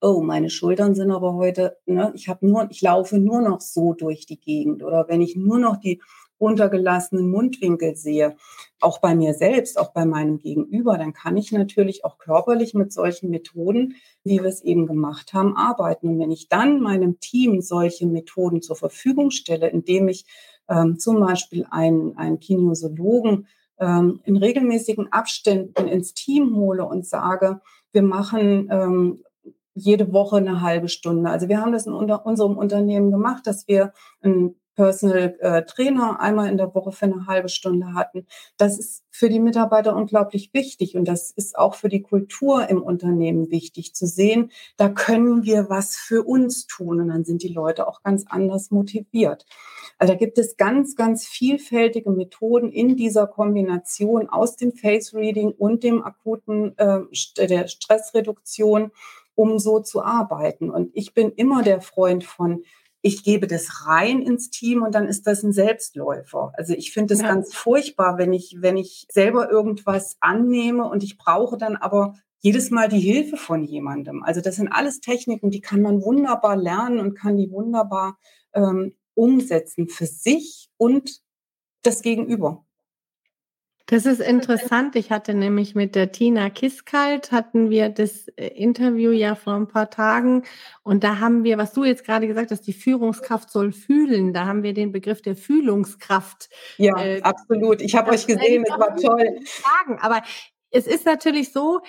oh, meine Schultern sind aber heute, ne, ich habe nur, ich laufe nur noch so durch die Gegend oder wenn ich nur noch die runtergelassenen Mundwinkel sehe, auch bei mir selbst, auch bei meinem Gegenüber, dann kann ich natürlich auch körperlich mit solchen Methoden, wie wir es eben gemacht haben, arbeiten. Und wenn ich dann meinem Team solche Methoden zur Verfügung stelle, indem ich ähm, zum Beispiel einen, einen Kinesiologen ähm, in regelmäßigen Abständen ins Team hole und sage, wir machen ähm, jede Woche eine halbe Stunde. Also wir haben das in unter, unserem Unternehmen gemacht, dass wir ein Personal äh, Trainer einmal in der Woche für eine halbe Stunde hatten. Das ist für die Mitarbeiter unglaublich wichtig und das ist auch für die Kultur im Unternehmen wichtig zu sehen. Da können wir was für uns tun und dann sind die Leute auch ganz anders motiviert. Also da gibt es ganz, ganz vielfältige Methoden in dieser Kombination aus dem Face Reading und dem akuten äh, der Stressreduktion, um so zu arbeiten. Und ich bin immer der Freund von ich gebe das rein ins Team und dann ist das ein Selbstläufer. Also ich finde es ja. ganz furchtbar, wenn ich, wenn ich selber irgendwas annehme und ich brauche dann aber jedes Mal die Hilfe von jemandem. Also das sind alles Techniken, die kann man wunderbar lernen und kann die wunderbar ähm, umsetzen für sich und das Gegenüber. Das ist interessant. Ich hatte nämlich mit der Tina Kiskalt hatten wir das äh, Interview ja vor ein paar Tagen und da haben wir, was du jetzt gerade gesagt hast, die Führungskraft soll fühlen. Da haben wir den Begriff der Fühlungskraft. Ja, äh, absolut. Ich habe euch gesehen, es war toll. Sagen. Aber es ist natürlich so,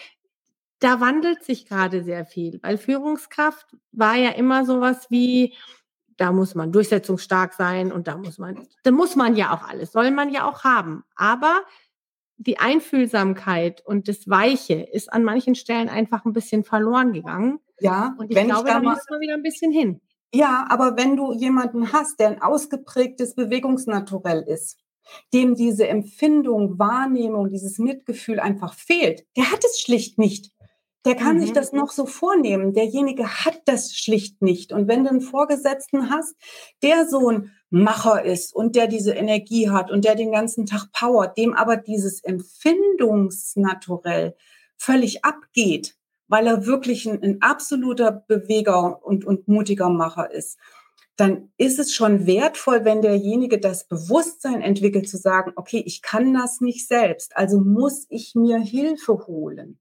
da wandelt sich gerade sehr viel, weil Führungskraft war ja immer sowas wie da muss man durchsetzungsstark sein und da muss man, da muss man ja auch alles, soll man ja auch haben. Aber die Einfühlsamkeit und das Weiche ist an manchen Stellen einfach ein bisschen verloren gegangen. Ja, und ich glaube, ich da, da muss man wieder ein bisschen hin. Ja, aber wenn du jemanden hast, der ein ausgeprägtes Bewegungsnaturell ist, dem diese Empfindung, Wahrnehmung, dieses Mitgefühl einfach fehlt, der hat es schlicht nicht. Der kann mhm. sich das noch so vornehmen. Derjenige hat das schlicht nicht. Und wenn du einen Vorgesetzten hast, der so ein Macher ist und der diese Energie hat und der den ganzen Tag powert, dem aber dieses Empfindungsnaturell völlig abgeht, weil er wirklich ein, ein absoluter Beweger und, und mutiger Macher ist, dann ist es schon wertvoll, wenn derjenige das Bewusstsein entwickelt, zu sagen, okay, ich kann das nicht selbst, also muss ich mir Hilfe holen.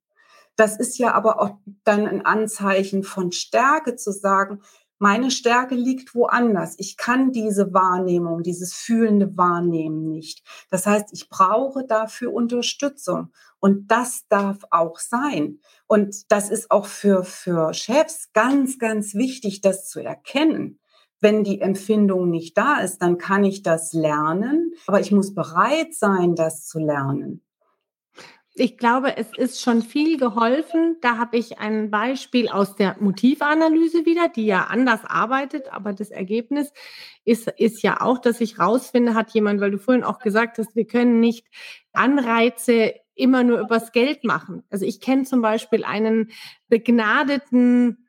Das ist ja aber auch dann ein Anzeichen von Stärke zu sagen, meine Stärke liegt woanders. Ich kann diese Wahrnehmung, dieses fühlende Wahrnehmen nicht. Das heißt, ich brauche dafür Unterstützung. Und das darf auch sein. Und das ist auch für, für Chefs ganz, ganz wichtig, das zu erkennen. Wenn die Empfindung nicht da ist, dann kann ich das lernen, aber ich muss bereit sein, das zu lernen ich glaube, es ist schon viel geholfen. Da habe ich ein Beispiel aus der Motivanalyse wieder, die ja anders arbeitet, aber das Ergebnis ist, ist ja auch, dass ich rausfinde, hat jemand, weil du vorhin auch gesagt hast, wir können nicht Anreize immer nur übers Geld machen. Also ich kenne zum Beispiel einen begnadeten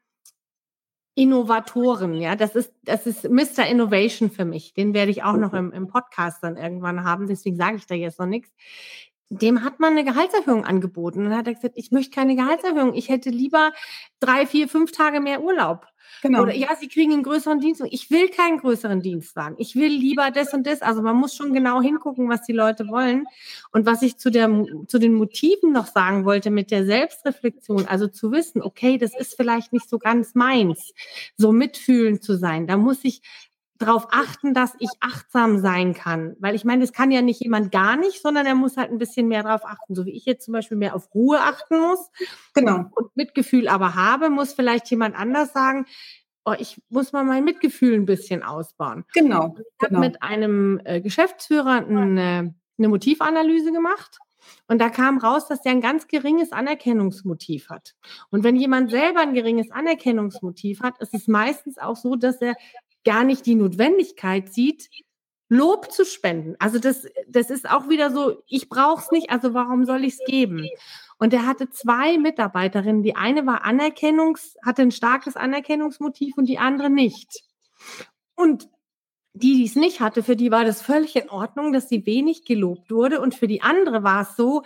Innovatoren, ja, das ist, das ist Mr. Innovation für mich. Den werde ich auch noch im, im Podcast dann irgendwann haben, deswegen sage ich da jetzt noch nichts dem hat man eine Gehaltserhöhung angeboten. Und dann hat er gesagt, ich möchte keine Gehaltserhöhung. Ich hätte lieber drei, vier, fünf Tage mehr Urlaub. Genau. Oder ja, Sie kriegen einen größeren Dienstwagen. Ich will keinen größeren Dienstwagen. Ich will lieber das und das. Also man muss schon genau hingucken, was die Leute wollen. Und was ich zu, der, zu den Motiven noch sagen wollte mit der Selbstreflexion, also zu wissen, okay, das ist vielleicht nicht so ganz meins, so mitfühlend zu sein. Da muss ich darauf achten, dass ich achtsam sein kann. Weil ich meine, das kann ja nicht jemand gar nicht, sondern er muss halt ein bisschen mehr darauf achten. So wie ich jetzt zum Beispiel mehr auf Ruhe achten muss. Genau. Und Mitgefühl aber habe, muss vielleicht jemand anders sagen, oh, ich muss mal mein Mitgefühl ein bisschen ausbauen. Genau. Ich habe genau. mit einem äh, Geschäftsführer eine, eine Motivanalyse gemacht. Und da kam raus, dass der ein ganz geringes Anerkennungsmotiv hat. Und wenn jemand selber ein geringes Anerkennungsmotiv hat, ist es meistens auch so, dass er gar nicht die Notwendigkeit sieht, Lob zu spenden. Also das, das ist auch wieder so, ich brauche es nicht, also warum soll ich es geben? Und er hatte zwei Mitarbeiterinnen. Die eine war Anerkennungs, hatte ein starkes Anerkennungsmotiv und die andere nicht. Und die, die es nicht hatte, für die war das völlig in Ordnung, dass sie wenig gelobt wurde. Und für die andere war es so,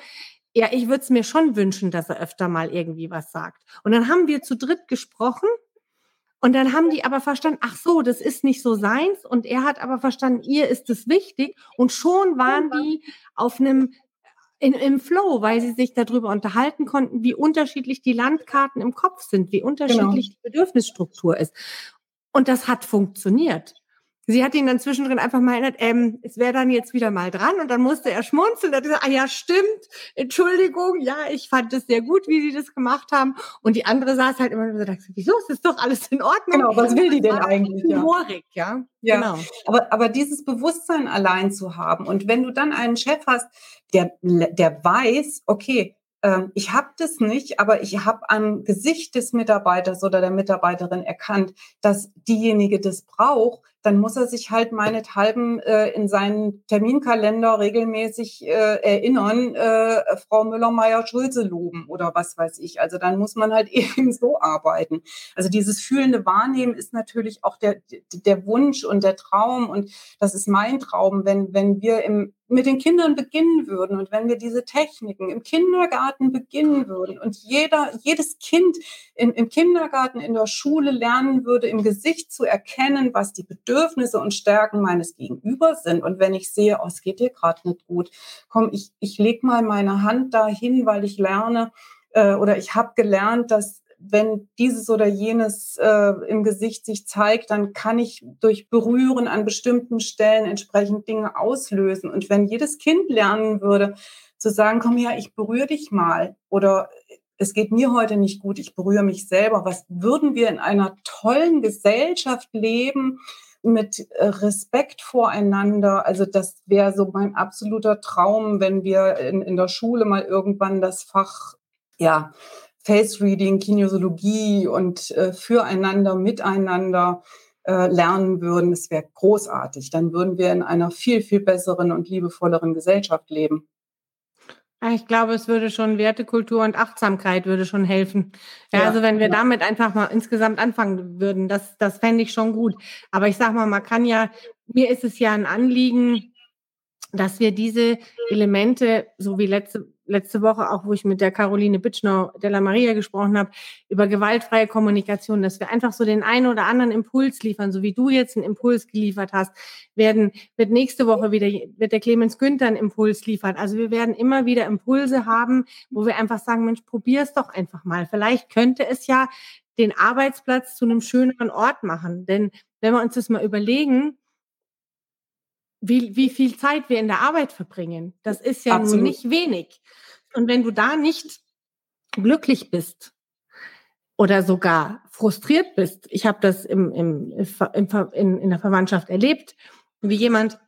ja, ich würde es mir schon wünschen, dass er öfter mal irgendwie was sagt. Und dann haben wir zu dritt gesprochen und dann haben die aber verstanden, ach so, das ist nicht so seins. Und er hat aber verstanden, ihr ist es wichtig. Und schon waren die auf einem in, im Flow, weil sie sich darüber unterhalten konnten, wie unterschiedlich die Landkarten im Kopf sind, wie unterschiedlich genau. die Bedürfnisstruktur ist. Und das hat funktioniert. Sie hat ihn dann zwischendrin einfach mal erinnert, ähm, es wäre dann jetzt wieder mal dran und dann musste er schmunzeln. Er hat gesagt, ah ja, stimmt, Entschuldigung, ja, ich fand es sehr gut, wie Sie das gemacht haben. Und die andere saß halt immer und sagte, wieso, es ist doch alles in Ordnung. Genau, was will die denn eigentlich? Humorig, ja. Ja, genau. aber, aber dieses Bewusstsein allein zu haben und wenn du dann einen Chef hast, der, der weiß, okay, ähm, ich habe das nicht, aber ich habe am Gesicht des Mitarbeiters oder der Mitarbeiterin erkannt, dass diejenige das braucht, dann muss er sich halt meinethalben äh, in seinen Terminkalender regelmäßig äh, erinnern, äh, Frau Müller-Meyer-Schulze loben oder was weiß ich. Also dann muss man halt *laughs* eben so arbeiten. Also dieses fühlende Wahrnehmen ist natürlich auch der, der Wunsch und der Traum und das ist mein Traum, wenn, wenn wir im mit den Kindern beginnen würden und wenn wir diese Techniken im Kindergarten beginnen würden und jeder, jedes Kind in, im Kindergarten, in der Schule lernen würde, im Gesicht zu erkennen, was die Bedürfnisse und Stärken meines Gegenübers sind. Und wenn ich sehe, oh, es geht dir gerade nicht gut, komm, ich, ich leg mal meine Hand dahin, weil ich lerne äh, oder ich habe gelernt, dass wenn dieses oder jenes äh, im Gesicht sich zeigt, dann kann ich durch Berühren an bestimmten Stellen entsprechend Dinge auslösen. Und wenn jedes Kind lernen würde, zu sagen, komm her, ich berühre dich mal oder es geht mir heute nicht gut, ich berühre mich selber. Was würden wir in einer tollen Gesellschaft leben mit äh, Respekt voreinander? Also das wäre so mein absoluter Traum, wenn wir in, in der Schule mal irgendwann das Fach ja, Face Reading, Kinesiologie und äh, füreinander, miteinander äh, lernen würden, es wäre großartig. Dann würden wir in einer viel, viel besseren und liebevolleren Gesellschaft leben. Ich glaube, es würde schon Wertekultur und Achtsamkeit würde schon helfen. Ja, ja also wenn wir damit einfach mal insgesamt anfangen würden, das, das fände ich schon gut. Aber ich sage mal, man kann ja, mir ist es ja ein Anliegen, dass wir diese Elemente, so wie letzte letzte Woche auch, wo ich mit der Caroline Bitschner Della Maria gesprochen habe, über gewaltfreie Kommunikation, dass wir einfach so den einen oder anderen Impuls liefern, so wie du jetzt einen Impuls geliefert hast, werden, wird nächste Woche wieder, wird der Clemens Günther einen Impuls liefern. Also wir werden immer wieder Impulse haben, wo wir einfach sagen, Mensch, probier es doch einfach mal. Vielleicht könnte es ja den Arbeitsplatz zu einem schöneren Ort machen. Denn wenn wir uns das mal überlegen, wie, wie viel Zeit wir in der Arbeit verbringen. Das ist ja Absolut. nun nicht wenig. Und wenn du da nicht glücklich bist oder sogar frustriert bist, ich habe das im, im, im, in, in der Verwandtschaft erlebt, wie jemand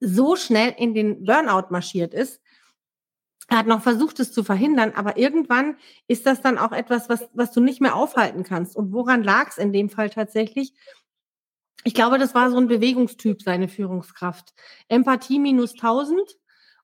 so schnell in den Burnout marschiert ist, er hat noch versucht, es zu verhindern, aber irgendwann ist das dann auch etwas, was, was du nicht mehr aufhalten kannst. Und woran lag es in dem Fall tatsächlich? Ich glaube, das war so ein Bewegungstyp, seine Führungskraft. Empathie minus 1000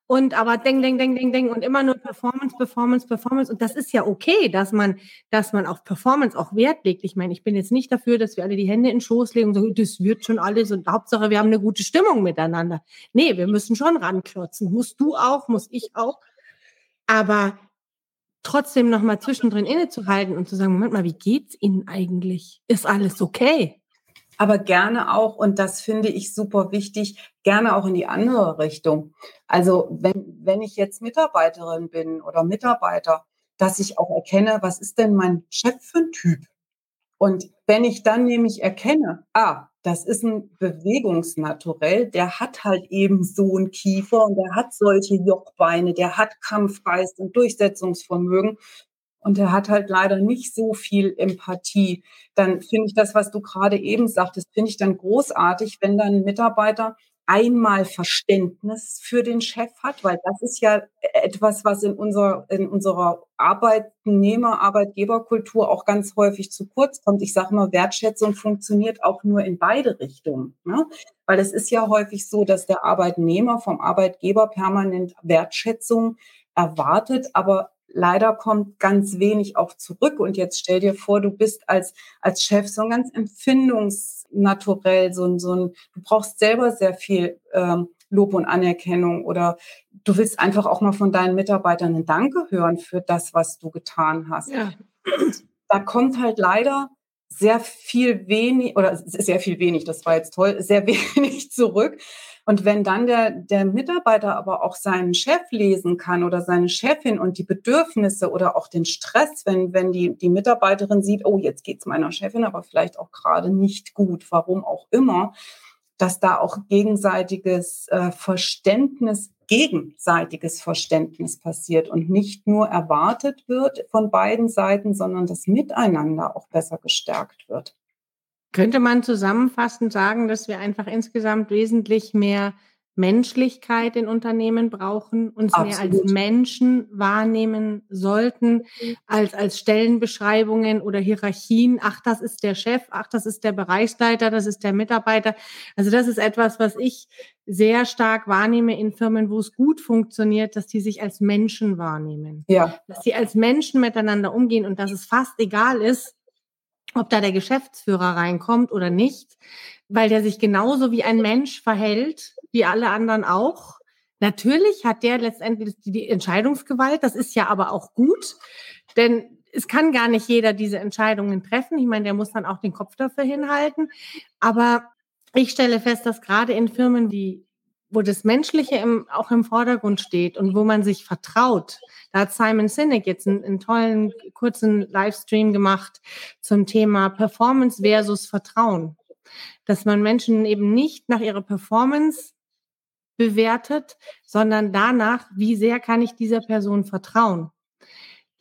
und aber deng, deng, deng, deng, deng und immer nur Performance, Performance, Performance. Und das ist ja okay, dass man, dass man auf Performance auch Wert legt. Ich meine, ich bin jetzt nicht dafür, dass wir alle die Hände in den Schoß legen und sagen, das wird schon alles und Hauptsache, wir haben eine gute Stimmung miteinander. Nee, wir müssen schon ranklotzen. Musst du auch, muss ich auch. Aber trotzdem nochmal zwischendrin innezuhalten und zu sagen, Moment mal, wie geht's Ihnen eigentlich? Ist alles okay? Aber gerne auch, und das finde ich super wichtig, gerne auch in die andere Richtung. Also wenn, wenn ich jetzt Mitarbeiterin bin oder Mitarbeiter, dass ich auch erkenne, was ist denn mein Chef für ein Typ? Und wenn ich dann nämlich erkenne, ah, das ist ein Bewegungsnaturell, der hat halt eben so einen Kiefer und der hat solche Jochbeine, der hat Kampfgeist und Durchsetzungsvermögen, und er hat halt leider nicht so viel Empathie, dann finde ich das, was du gerade eben sagtest, finde ich dann großartig, wenn dann ein Mitarbeiter einmal Verständnis für den Chef hat, weil das ist ja etwas, was in unserer, in unserer Arbeitnehmer-, Arbeitgeberkultur auch ganz häufig zu kurz kommt. Ich sage immer, Wertschätzung funktioniert auch nur in beide Richtungen. Ne? Weil es ist ja häufig so, dass der Arbeitnehmer vom Arbeitgeber permanent Wertschätzung erwartet, aber leider kommt ganz wenig auch zurück. Und jetzt stell dir vor, du bist als, als Chef so ein ganz empfindungsnaturell, so ein, so ein, du brauchst selber sehr viel ähm, Lob und Anerkennung oder du willst einfach auch mal von deinen Mitarbeitern ein Danke hören für das, was du getan hast. Ja. Da kommt halt leider sehr viel wenig, oder sehr viel wenig, das war jetzt toll, sehr *laughs* wenig zurück. Und wenn dann der, der Mitarbeiter aber auch seinen Chef lesen kann oder seine Chefin und die Bedürfnisse oder auch den Stress, wenn, wenn die, die Mitarbeiterin sieht, oh, jetzt geht's meiner Chefin aber vielleicht auch gerade nicht gut, warum auch immer, dass da auch gegenseitiges äh, Verständnis, gegenseitiges Verständnis passiert und nicht nur erwartet wird von beiden Seiten, sondern das Miteinander auch besser gestärkt wird. Könnte man zusammenfassend sagen, dass wir einfach insgesamt wesentlich mehr Menschlichkeit in Unternehmen brauchen, uns Absolut. mehr als Menschen wahrnehmen sollten, als, als Stellenbeschreibungen oder Hierarchien. Ach, das ist der Chef, ach, das ist der Bereichsleiter, das ist der Mitarbeiter. Also das ist etwas, was ich sehr stark wahrnehme in Firmen, wo es gut funktioniert, dass die sich als Menschen wahrnehmen. Ja. Dass sie als Menschen miteinander umgehen und dass es fast egal ist, ob da der Geschäftsführer reinkommt oder nicht, weil der sich genauso wie ein Mensch verhält, wie alle anderen auch. Natürlich hat der letztendlich die Entscheidungsgewalt, das ist ja aber auch gut, denn es kann gar nicht jeder diese Entscheidungen treffen. Ich meine, der muss dann auch den Kopf dafür hinhalten. Aber ich stelle fest, dass gerade in Firmen, die wo das Menschliche im, auch im Vordergrund steht und wo man sich vertraut. Da hat Simon Sinek jetzt einen, einen tollen kurzen Livestream gemacht zum Thema Performance versus Vertrauen. Dass man Menschen eben nicht nach ihrer Performance bewertet, sondern danach, wie sehr kann ich dieser Person vertrauen.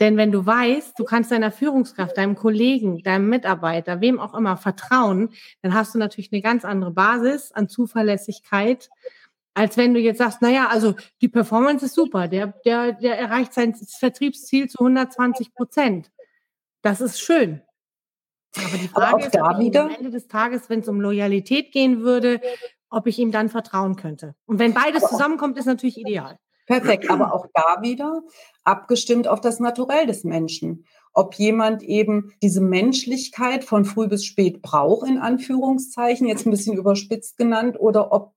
Denn wenn du weißt, du kannst deiner Führungskraft, deinem Kollegen, deinem Mitarbeiter, wem auch immer vertrauen, dann hast du natürlich eine ganz andere Basis an Zuverlässigkeit als wenn du jetzt sagst, naja, also die Performance ist super, der, der, der erreicht sein Vertriebsziel zu 120 Prozent. Das ist schön. Aber die Frage Aber ist, da wieder? am Ende des Tages, wenn es um Loyalität gehen würde, ob ich ihm dann vertrauen könnte. Und wenn beides zusammenkommt, ist natürlich ideal. Perfekt, aber auch da wieder abgestimmt auf das Naturell des Menschen. Ob jemand eben diese Menschlichkeit von früh bis spät braucht, in Anführungszeichen, jetzt ein bisschen überspitzt genannt, oder ob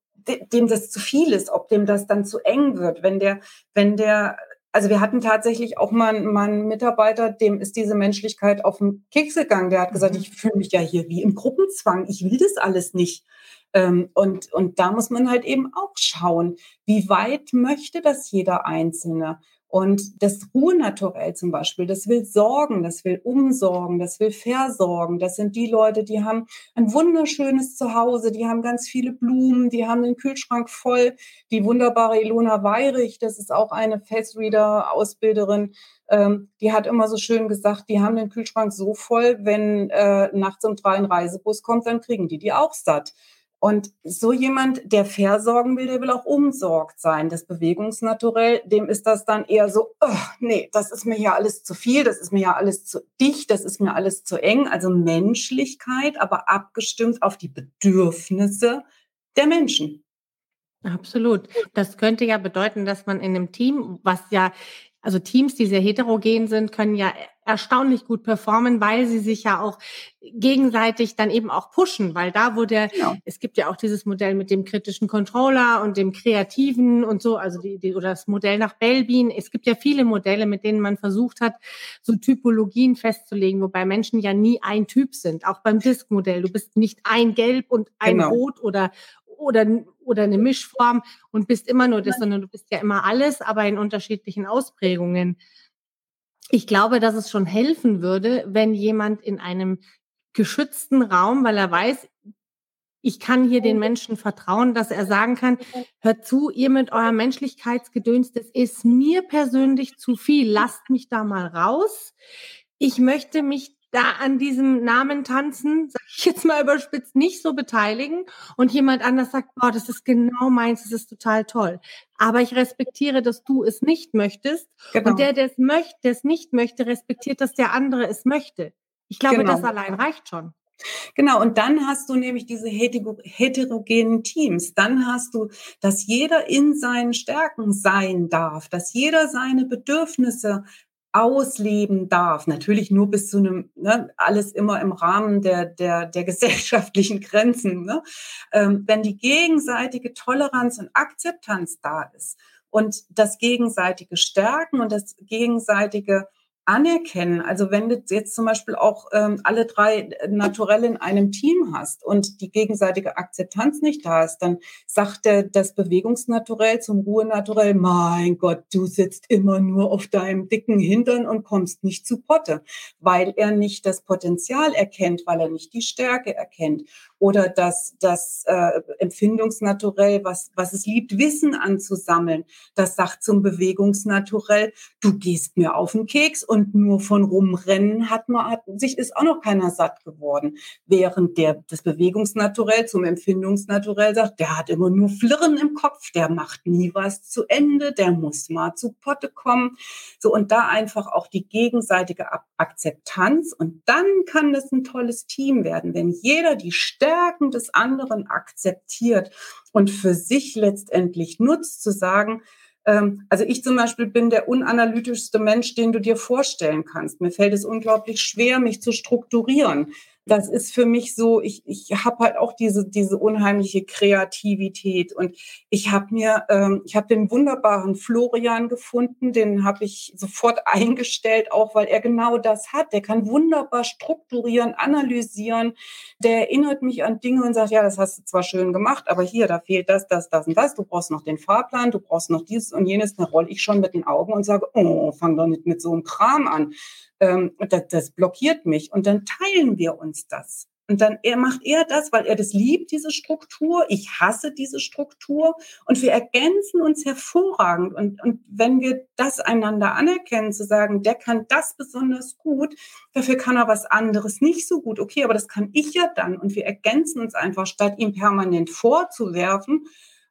dem das zu viel ist, ob dem das dann zu eng wird, wenn der, wenn der, also wir hatten tatsächlich auch mal, mal einen Mitarbeiter, dem ist diese Menschlichkeit auf den Keks gegangen. Der hat gesagt, mhm. ich fühle mich ja hier wie im Gruppenzwang, ich will das alles nicht. Ähm, und, und da muss man halt eben auch schauen, wie weit möchte das jeder Einzelne? Und das Ruhenaturell zum Beispiel, das will sorgen, das will umsorgen, das will versorgen. Das sind die Leute, die haben ein wunderschönes Zuhause, die haben ganz viele Blumen, die haben den Kühlschrank voll. Die wunderbare Ilona Weirich, das ist auch eine Facereader-Ausbilderin, ähm, die hat immer so schön gesagt, die haben den Kühlschrank so voll, wenn äh, nachts um drei ein Reisebus kommt, dann kriegen die die auch satt. Und so jemand, der versorgen will, der will auch umsorgt sein. Das Bewegungsnaturell, dem ist das dann eher so, oh, nee, das ist mir ja alles zu viel, das ist mir ja alles zu dicht, das ist mir alles zu eng. Also Menschlichkeit, aber abgestimmt auf die Bedürfnisse der Menschen. Absolut. Das könnte ja bedeuten, dass man in einem Team, was ja also Teams, die sehr heterogen sind, können ja erstaunlich gut performen, weil sie sich ja auch gegenseitig dann eben auch pushen, weil da, wo der, genau. es gibt ja auch dieses Modell mit dem kritischen Controller und dem Kreativen und so, also die, die oder das Modell nach Belbin. Es gibt ja viele Modelle, mit denen man versucht hat, so Typologien festzulegen, wobei Menschen ja nie ein Typ sind. Auch beim Disk-Modell. Du bist nicht ein Gelb und ein genau. Rot oder oder, oder eine Mischform und bist immer nur das, sondern du bist ja immer alles, aber in unterschiedlichen Ausprägungen. Ich glaube, dass es schon helfen würde, wenn jemand in einem geschützten Raum, weil er weiß, ich kann hier den Menschen vertrauen, dass er sagen kann, hört zu, ihr mit eurem Menschlichkeitsgedöns, das ist mir persönlich zu viel, lasst mich da mal raus. Ich möchte mich da an diesem Namen tanzen, sag ich jetzt mal überspitzt, nicht so beteiligen und jemand anders sagt, boah, das ist genau meins, das ist total toll. Aber ich respektiere, dass du es nicht möchtest genau. und der, der es möchte, der es nicht möchte, respektiert, dass der andere es möchte. Ich glaube, genau. das allein reicht schon. Genau, und dann hast du nämlich diese heterogenen Teams. Dann hast du, dass jeder in seinen Stärken sein darf, dass jeder seine Bedürfnisse ausleben darf. Natürlich nur bis zu einem, ne, alles immer im Rahmen der, der, der *laughs* gesellschaftlichen Grenzen. Ne? Ähm, wenn die gegenseitige Toleranz und Akzeptanz da ist und das gegenseitige Stärken und das gegenseitige anerkennen. Also wenn du jetzt zum Beispiel auch ähm, alle drei naturell in einem Team hast und die gegenseitige Akzeptanz nicht da ist, dann sagt der, das Bewegungsnaturell zum Ruhenaturell, mein Gott, du sitzt immer nur auf deinem dicken Hintern und kommst nicht zu Potte, weil er nicht das Potenzial erkennt, weil er nicht die Stärke erkennt oder das, das äh, Empfindungsnaturell, was, was es liebt, Wissen anzusammeln, das sagt zum Bewegungsnaturell, du gehst mir auf den Keks und nur von rumrennen hat man, hat, sich ist auch noch keiner satt geworden. Während der, das Bewegungsnaturell zum Empfindungsnaturell sagt, der hat immer nur Flirren im Kopf, der macht nie was zu Ende, der muss mal zu Potte kommen. So, und da einfach auch die gegenseitige Akzeptanz und dann kann das ein tolles Team werden, wenn jeder die Stärken des anderen akzeptiert und für sich letztendlich nutzt, zu sagen, ähm, also ich zum Beispiel bin der unanalytischste Mensch, den du dir vorstellen kannst. Mir fällt es unglaublich schwer, mich zu strukturieren das ist für mich so, ich, ich habe halt auch diese, diese unheimliche Kreativität. Und ich habe mir, ähm, ich habe den wunderbaren Florian gefunden, den habe ich sofort *laughs* eingestellt, auch weil er genau das hat. Der kann wunderbar strukturieren, analysieren. Der erinnert mich an Dinge und sagt, ja, das hast du zwar schön gemacht, aber hier, da fehlt das, das, das und das. Du brauchst noch den Fahrplan, du brauchst noch dieses und jenes. Da roll ich schon mit den Augen und sage, oh, fang doch nicht mit so einem Kram an ähm, das, das blockiert mich. Und dann teilen wir uns das. Und dann er macht er das, weil er das liebt, diese Struktur. Ich hasse diese Struktur. Und wir ergänzen uns hervorragend. Und, und wenn wir das einander anerkennen, zu sagen, der kann das besonders gut, dafür kann er was anderes nicht so gut. Okay, aber das kann ich ja dann. Und wir ergänzen uns einfach, statt ihm permanent vorzuwerfen,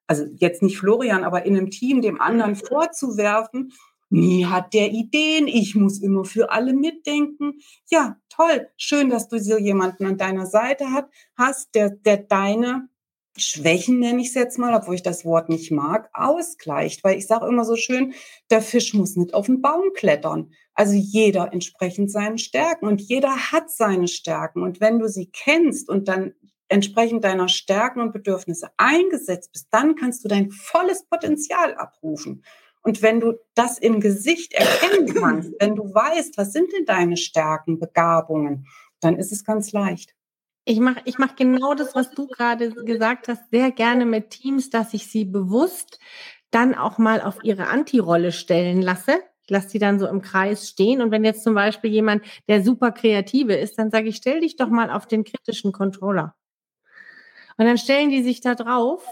also jetzt nicht Florian, aber in einem Team dem anderen vorzuwerfen, nie hat der Ideen, ich muss immer für alle mitdenken. Ja, toll, schön, dass du so jemanden an deiner Seite hat, hast, der, der deine Schwächen, nenne ich es jetzt mal, obwohl ich das Wort nicht mag, ausgleicht. Weil ich sage immer so schön, der Fisch muss nicht auf den Baum klettern. Also jeder entsprechend seinen Stärken und jeder hat seine Stärken. Und wenn du sie kennst und dann entsprechend deiner Stärken und Bedürfnisse eingesetzt bist, dann kannst du dein volles Potenzial abrufen. Und wenn du das im Gesicht erkennen kannst, *coughs* wenn du weißt, was sind denn deine Stärken, Begabungen, dann ist es ganz leicht. Ich mache ich mach genau das, was du gerade gesagt hast, sehr gerne mit Teams, dass ich sie bewusst dann auch mal auf ihre Anti-Rolle stellen lasse. Ich lasse sie dann so im Kreis stehen. Und wenn jetzt zum Beispiel jemand, der super kreative ist, dann sage ich, stell dich doch mal auf den kritischen Controller. Und dann stellen die sich da drauf.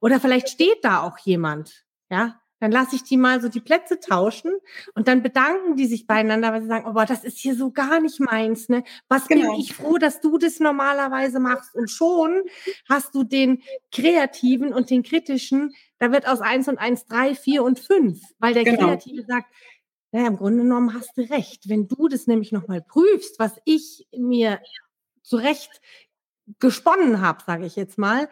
Oder vielleicht steht da auch jemand, ja, dann lasse ich die mal so die Plätze tauschen und dann bedanken die sich beieinander, weil sie sagen, oh, boah, das ist hier so gar nicht meins. Ne? Was genau. bin ich froh, dass du das normalerweise machst. Und schon hast du den kreativen und den kritischen, da wird aus eins und eins drei, vier und fünf, weil der genau. Kreative sagt, naja, im Grunde genommen hast du recht. Wenn du das nämlich nochmal prüfst, was ich mir zurecht gesponnen habe, sage ich jetzt mal,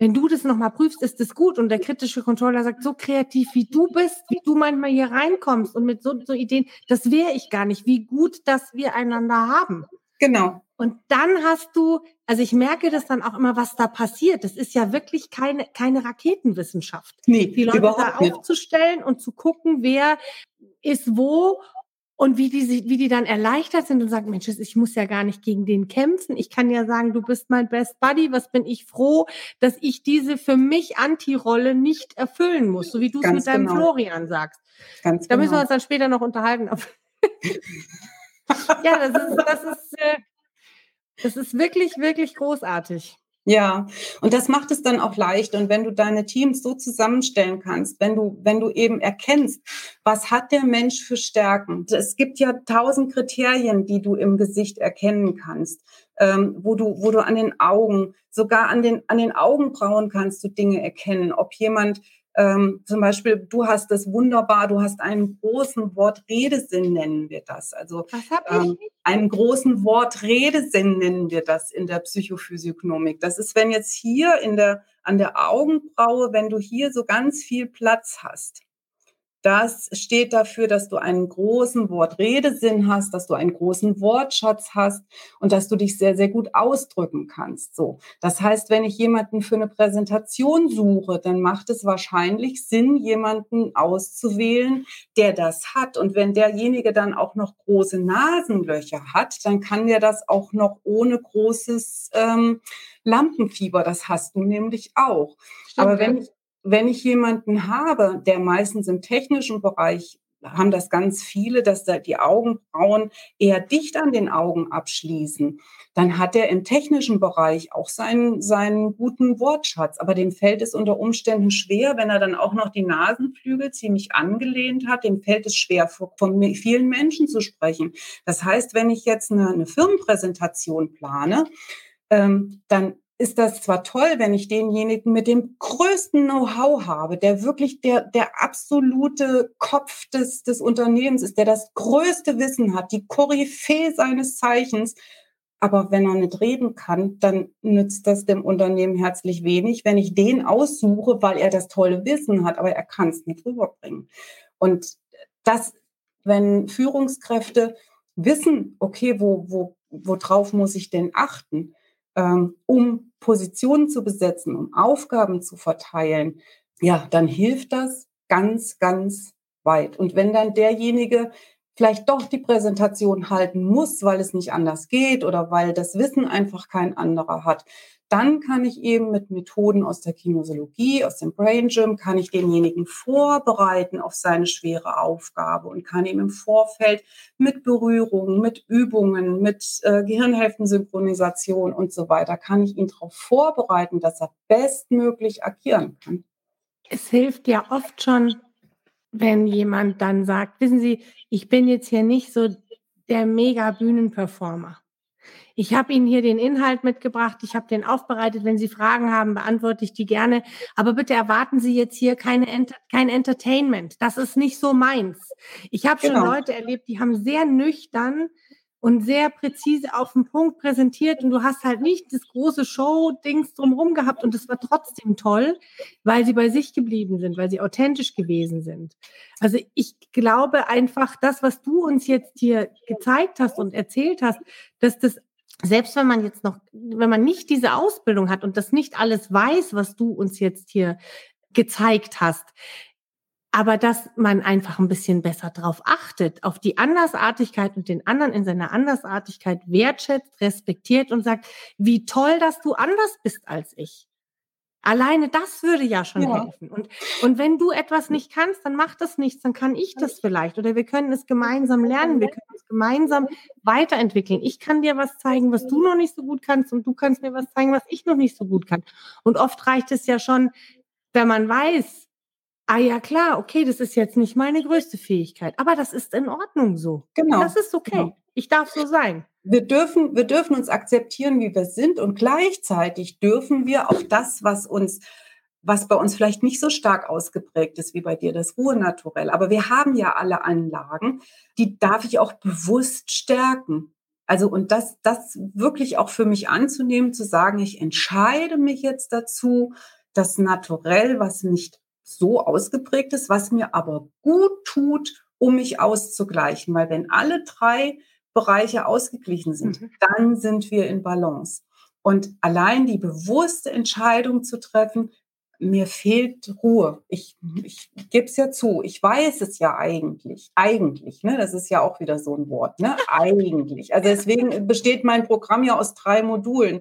wenn du das nochmal prüfst, ist das gut. Und der kritische Controller sagt, so kreativ wie du bist, wie du manchmal hier reinkommst und mit so, so Ideen, das wäre ich gar nicht. Wie gut, dass wir einander haben. Genau. Und dann hast du, also ich merke das dann auch immer, was da passiert. Das ist ja wirklich keine, keine Raketenwissenschaft. Nee, die Leute da aufzustellen und zu gucken, wer ist wo und wie die, wie die dann erleichtert sind und sagen, Mensch, ich muss ja gar nicht gegen den kämpfen. Ich kann ja sagen, du bist mein Best Buddy. Was bin ich froh, dass ich diese für mich Anti-Rolle nicht erfüllen muss, so wie du es mit deinem genau. Florian sagst. Ganz da müssen wir genau. uns dann später noch unterhalten. *laughs* ja, das ist, das ist, äh, das ist wirklich, wirklich großartig. Ja, und das macht es dann auch leicht. Und wenn du deine Teams so zusammenstellen kannst, wenn du, wenn du eben erkennst, was hat der Mensch für Stärken? Es gibt ja tausend Kriterien, die du im Gesicht erkennen kannst, ähm, wo du, wo du an den Augen, sogar an den, an den Augenbrauen kannst du Dinge erkennen, ob jemand ähm, zum Beispiel, du hast das wunderbar, du hast einen großen Wortredesinn, nennen wir das. Also ähm, einen großen Wortredesinn nennen wir das in der Psychophysiognomik. Das ist, wenn jetzt hier in der, an der Augenbraue, wenn du hier so ganz viel Platz hast, das steht dafür, dass du einen großen Wortredesinn hast, dass du einen großen Wortschatz hast und dass du dich sehr, sehr gut ausdrücken kannst. So. Das heißt, wenn ich jemanden für eine Präsentation suche, dann macht es wahrscheinlich Sinn, jemanden auszuwählen, der das hat. Und wenn derjenige dann auch noch große Nasenlöcher hat, dann kann der das auch noch ohne großes ähm, Lampenfieber. Das hast du nämlich auch. Stimmt, Aber wenn ich wenn ich jemanden habe, der meistens im technischen Bereich haben das ganz viele, dass da die Augenbrauen eher dicht an den Augen abschließen, dann hat er im technischen Bereich auch seinen, seinen guten Wortschatz. Aber dem fällt es unter Umständen schwer, wenn er dann auch noch die Nasenflügel ziemlich angelehnt hat, dem fällt es schwer, von vielen Menschen zu sprechen. Das heißt, wenn ich jetzt eine, eine Firmenpräsentation plane, ähm, dann ist das zwar toll, wenn ich denjenigen mit dem größten Know-how habe, der wirklich der, der absolute Kopf des, des Unternehmens ist, der das größte Wissen hat, die Koryphäe seines Zeichens. Aber wenn er nicht reden kann, dann nützt das dem Unternehmen herzlich wenig, wenn ich den aussuche, weil er das tolle Wissen hat, aber er kann es nicht rüberbringen. Und das, wenn Führungskräfte wissen, okay, wo, wo, worauf muss ich denn achten? Ähm, um Positionen zu besetzen, um Aufgaben zu verteilen, ja, dann hilft das ganz, ganz weit. Und wenn dann derjenige vielleicht doch die Präsentation halten muss, weil es nicht anders geht oder weil das Wissen einfach kein anderer hat, dann kann ich eben mit Methoden aus der Kinesiologie, aus dem Brain Gym, kann ich denjenigen vorbereiten auf seine schwere Aufgabe und kann ihm im Vorfeld mit Berührungen, mit Übungen, mit äh, Gehirnhälftensynchronisation und so weiter, kann ich ihn darauf vorbereiten, dass er bestmöglich agieren kann. Es hilft ja oft schon, wenn jemand dann sagt, wissen Sie, ich bin jetzt hier nicht so der mega Bühnenperformer. Ich habe Ihnen hier den Inhalt mitgebracht, ich habe den aufbereitet. Wenn Sie Fragen haben, beantworte ich die gerne. Aber bitte erwarten Sie jetzt hier keine Enter kein Entertainment. Das ist nicht so meins. Ich habe genau. schon Leute erlebt, die haben sehr nüchtern und sehr präzise auf den Punkt präsentiert und du hast halt nicht das große Show-Dings drumherum gehabt und es war trotzdem toll, weil sie bei sich geblieben sind, weil sie authentisch gewesen sind. Also ich glaube einfach, das, was du uns jetzt hier gezeigt hast und erzählt hast, dass das selbst wenn man jetzt noch, wenn man nicht diese Ausbildung hat und das nicht alles weiß, was du uns jetzt hier gezeigt hast, aber dass man einfach ein bisschen besser drauf achtet, auf die Andersartigkeit und den anderen in seiner Andersartigkeit wertschätzt, respektiert und sagt, wie toll, dass du anders bist als ich. Alleine das würde ja schon ja. helfen. Und, und wenn du etwas nicht kannst, dann macht das nichts, dann kann ich das vielleicht. Oder wir können es gemeinsam lernen, wir können es gemeinsam weiterentwickeln. Ich kann dir was zeigen, was du noch nicht so gut kannst, und du kannst mir was zeigen, was ich noch nicht so gut kann. Und oft reicht es ja schon, wenn man weiß, ah ja klar, okay, das ist jetzt nicht meine größte Fähigkeit, aber das ist in Ordnung so. Genau. Das ist okay. Genau. Ich darf so sein wir dürfen, wir dürfen uns akzeptieren, wie wir sind und gleichzeitig dürfen wir auch das, was uns, was bei uns vielleicht nicht so stark ausgeprägt ist wie bei dir, das Ruhe naturell. Aber wir haben ja alle Anlagen, die darf ich auch bewusst stärken. Also und das, das wirklich auch für mich anzunehmen, zu sagen, ich entscheide mich jetzt dazu, das Naturell, was nicht so ausgeprägt ist, was mir aber gut tut, um mich auszugleichen. Weil wenn alle drei Bereiche ausgeglichen sind, mhm. dann sind wir in Balance. Und allein die bewusste Entscheidung zu treffen, mir fehlt Ruhe. Ich, ich gebe es ja zu. Ich weiß es ja eigentlich. Eigentlich, ne? Das ist ja auch wieder so ein Wort, ne? *laughs* Eigentlich. Also deswegen besteht mein Programm ja aus drei Modulen.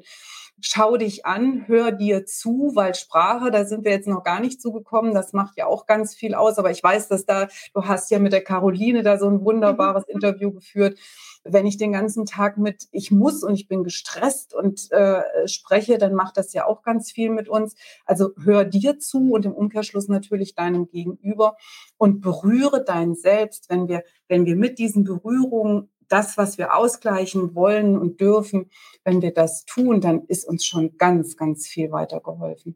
Schau dich an, hör dir zu, weil Sprache, da sind wir jetzt noch gar nicht zugekommen. Das macht ja auch ganz viel aus. Aber ich weiß, dass da, du hast ja mit der Caroline da so ein wunderbares mhm. Interview geführt wenn ich den ganzen Tag mit ich muss und ich bin gestresst und äh, spreche, dann macht das ja auch ganz viel mit uns. Also hör dir zu und im Umkehrschluss natürlich deinem Gegenüber und berühre dein Selbst, wenn wir, wenn wir mit diesen Berührungen das, was wir ausgleichen wollen und dürfen, wenn wir das tun, dann ist uns schon ganz, ganz viel weitergeholfen.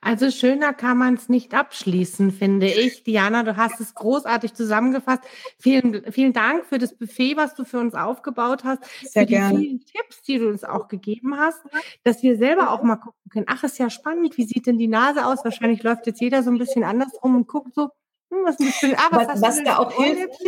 Also schöner kann man es nicht abschließen, finde ich. Diana, du hast es großartig zusammengefasst. Vielen, vielen Dank für das Buffet, was du für uns aufgebaut hast, Sehr für die gerne. vielen Tipps, die du uns auch gegeben hast, dass wir selber auch mal gucken können. Ach, ist ja spannend. Wie sieht denn die Nase aus? Wahrscheinlich läuft jetzt jeder so ein bisschen andersrum und guckt so, hm, was, ah, was, was, was da auch hilft,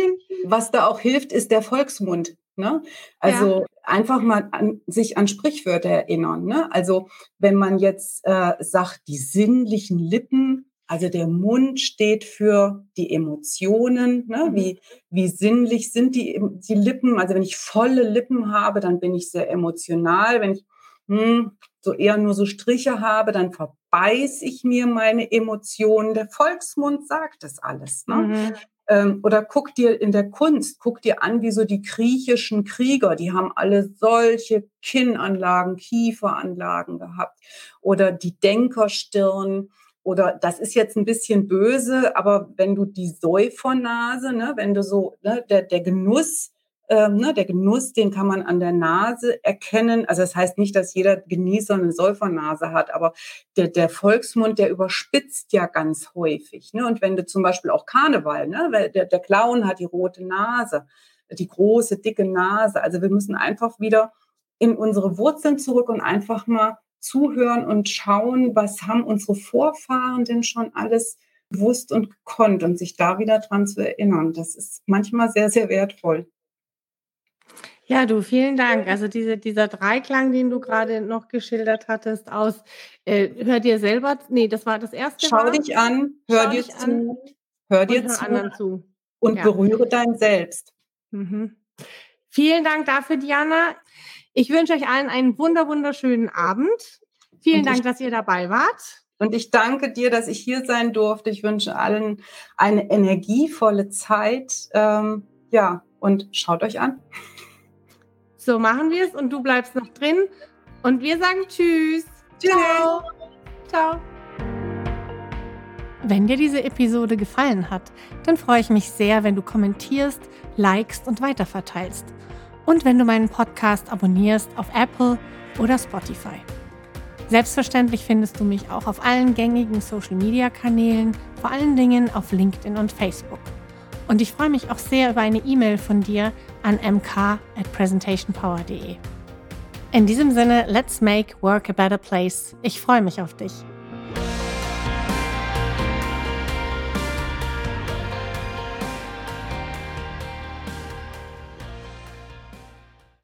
was da auch hilft, ist der Volksmund. Ne? Also ja. einfach mal an, sich an Sprichwörter erinnern. Ne? Also wenn man jetzt äh, sagt, die sinnlichen Lippen, also der Mund steht für die Emotionen. Ne? Mhm. Wie, wie sinnlich sind die, die Lippen? Also wenn ich volle Lippen habe, dann bin ich sehr emotional. Wenn ich hm, so eher nur so Striche habe, dann verbeiß ich mir meine Emotionen. Der Volksmund sagt das alles. Ne? Mhm. Ähm, oder guck dir in der Kunst, guck dir an, wie so die griechischen Krieger, die haben alle solche Kinnanlagen, Kieferanlagen gehabt. Oder die Denkerstirn. Oder das ist jetzt ein bisschen böse, aber wenn du die Säufernase, ne, wenn du so, ne, der, der Genuss, ähm, ne, der Genuss, den kann man an der Nase erkennen. Also das heißt nicht, dass jeder Genießer eine Säufernase hat, aber der, der Volksmund, der überspitzt ja ganz häufig. Ne? Und wenn du zum Beispiel auch Karneval, ne, der, der Clown hat die rote Nase, die große, dicke Nase. Also wir müssen einfach wieder in unsere Wurzeln zurück und einfach mal zuhören und schauen, was haben unsere Vorfahren denn schon alles gewusst und gekonnt und sich da wieder dran zu erinnern. Das ist manchmal sehr, sehr wertvoll. Ja, du, vielen Dank. Also diese, dieser Dreiklang, den du gerade noch geschildert hattest, aus äh, hör dir selber, nee, das war das erste. Schau war. dich an, hör Schau dir zu, an, hör dir zu, anderen zu und ja. berühre dein Selbst. Mhm. Vielen Dank dafür, Diana. Ich wünsche euch allen einen wunder wunderschönen Abend. Vielen und Dank, ich, dass ihr dabei wart. Und ich danke dir, dass ich hier sein durfte. Ich wünsche allen eine energievolle Zeit. Ähm, ja, und schaut euch an. So machen wir es und du bleibst noch drin. Und wir sagen Tschüss. Tschüss. Ciao. Ciao. Wenn dir diese Episode gefallen hat, dann freue ich mich sehr, wenn du kommentierst, likest und weiterverteilst. Und wenn du meinen Podcast abonnierst auf Apple oder Spotify. Selbstverständlich findest du mich auch auf allen gängigen Social-Media-Kanälen, vor allen Dingen auf LinkedIn und Facebook. Und ich freue mich auch sehr über eine E-Mail von dir an mk at presentationpower.de. In diesem Sinne, let's make work a better place. Ich freue mich auf dich.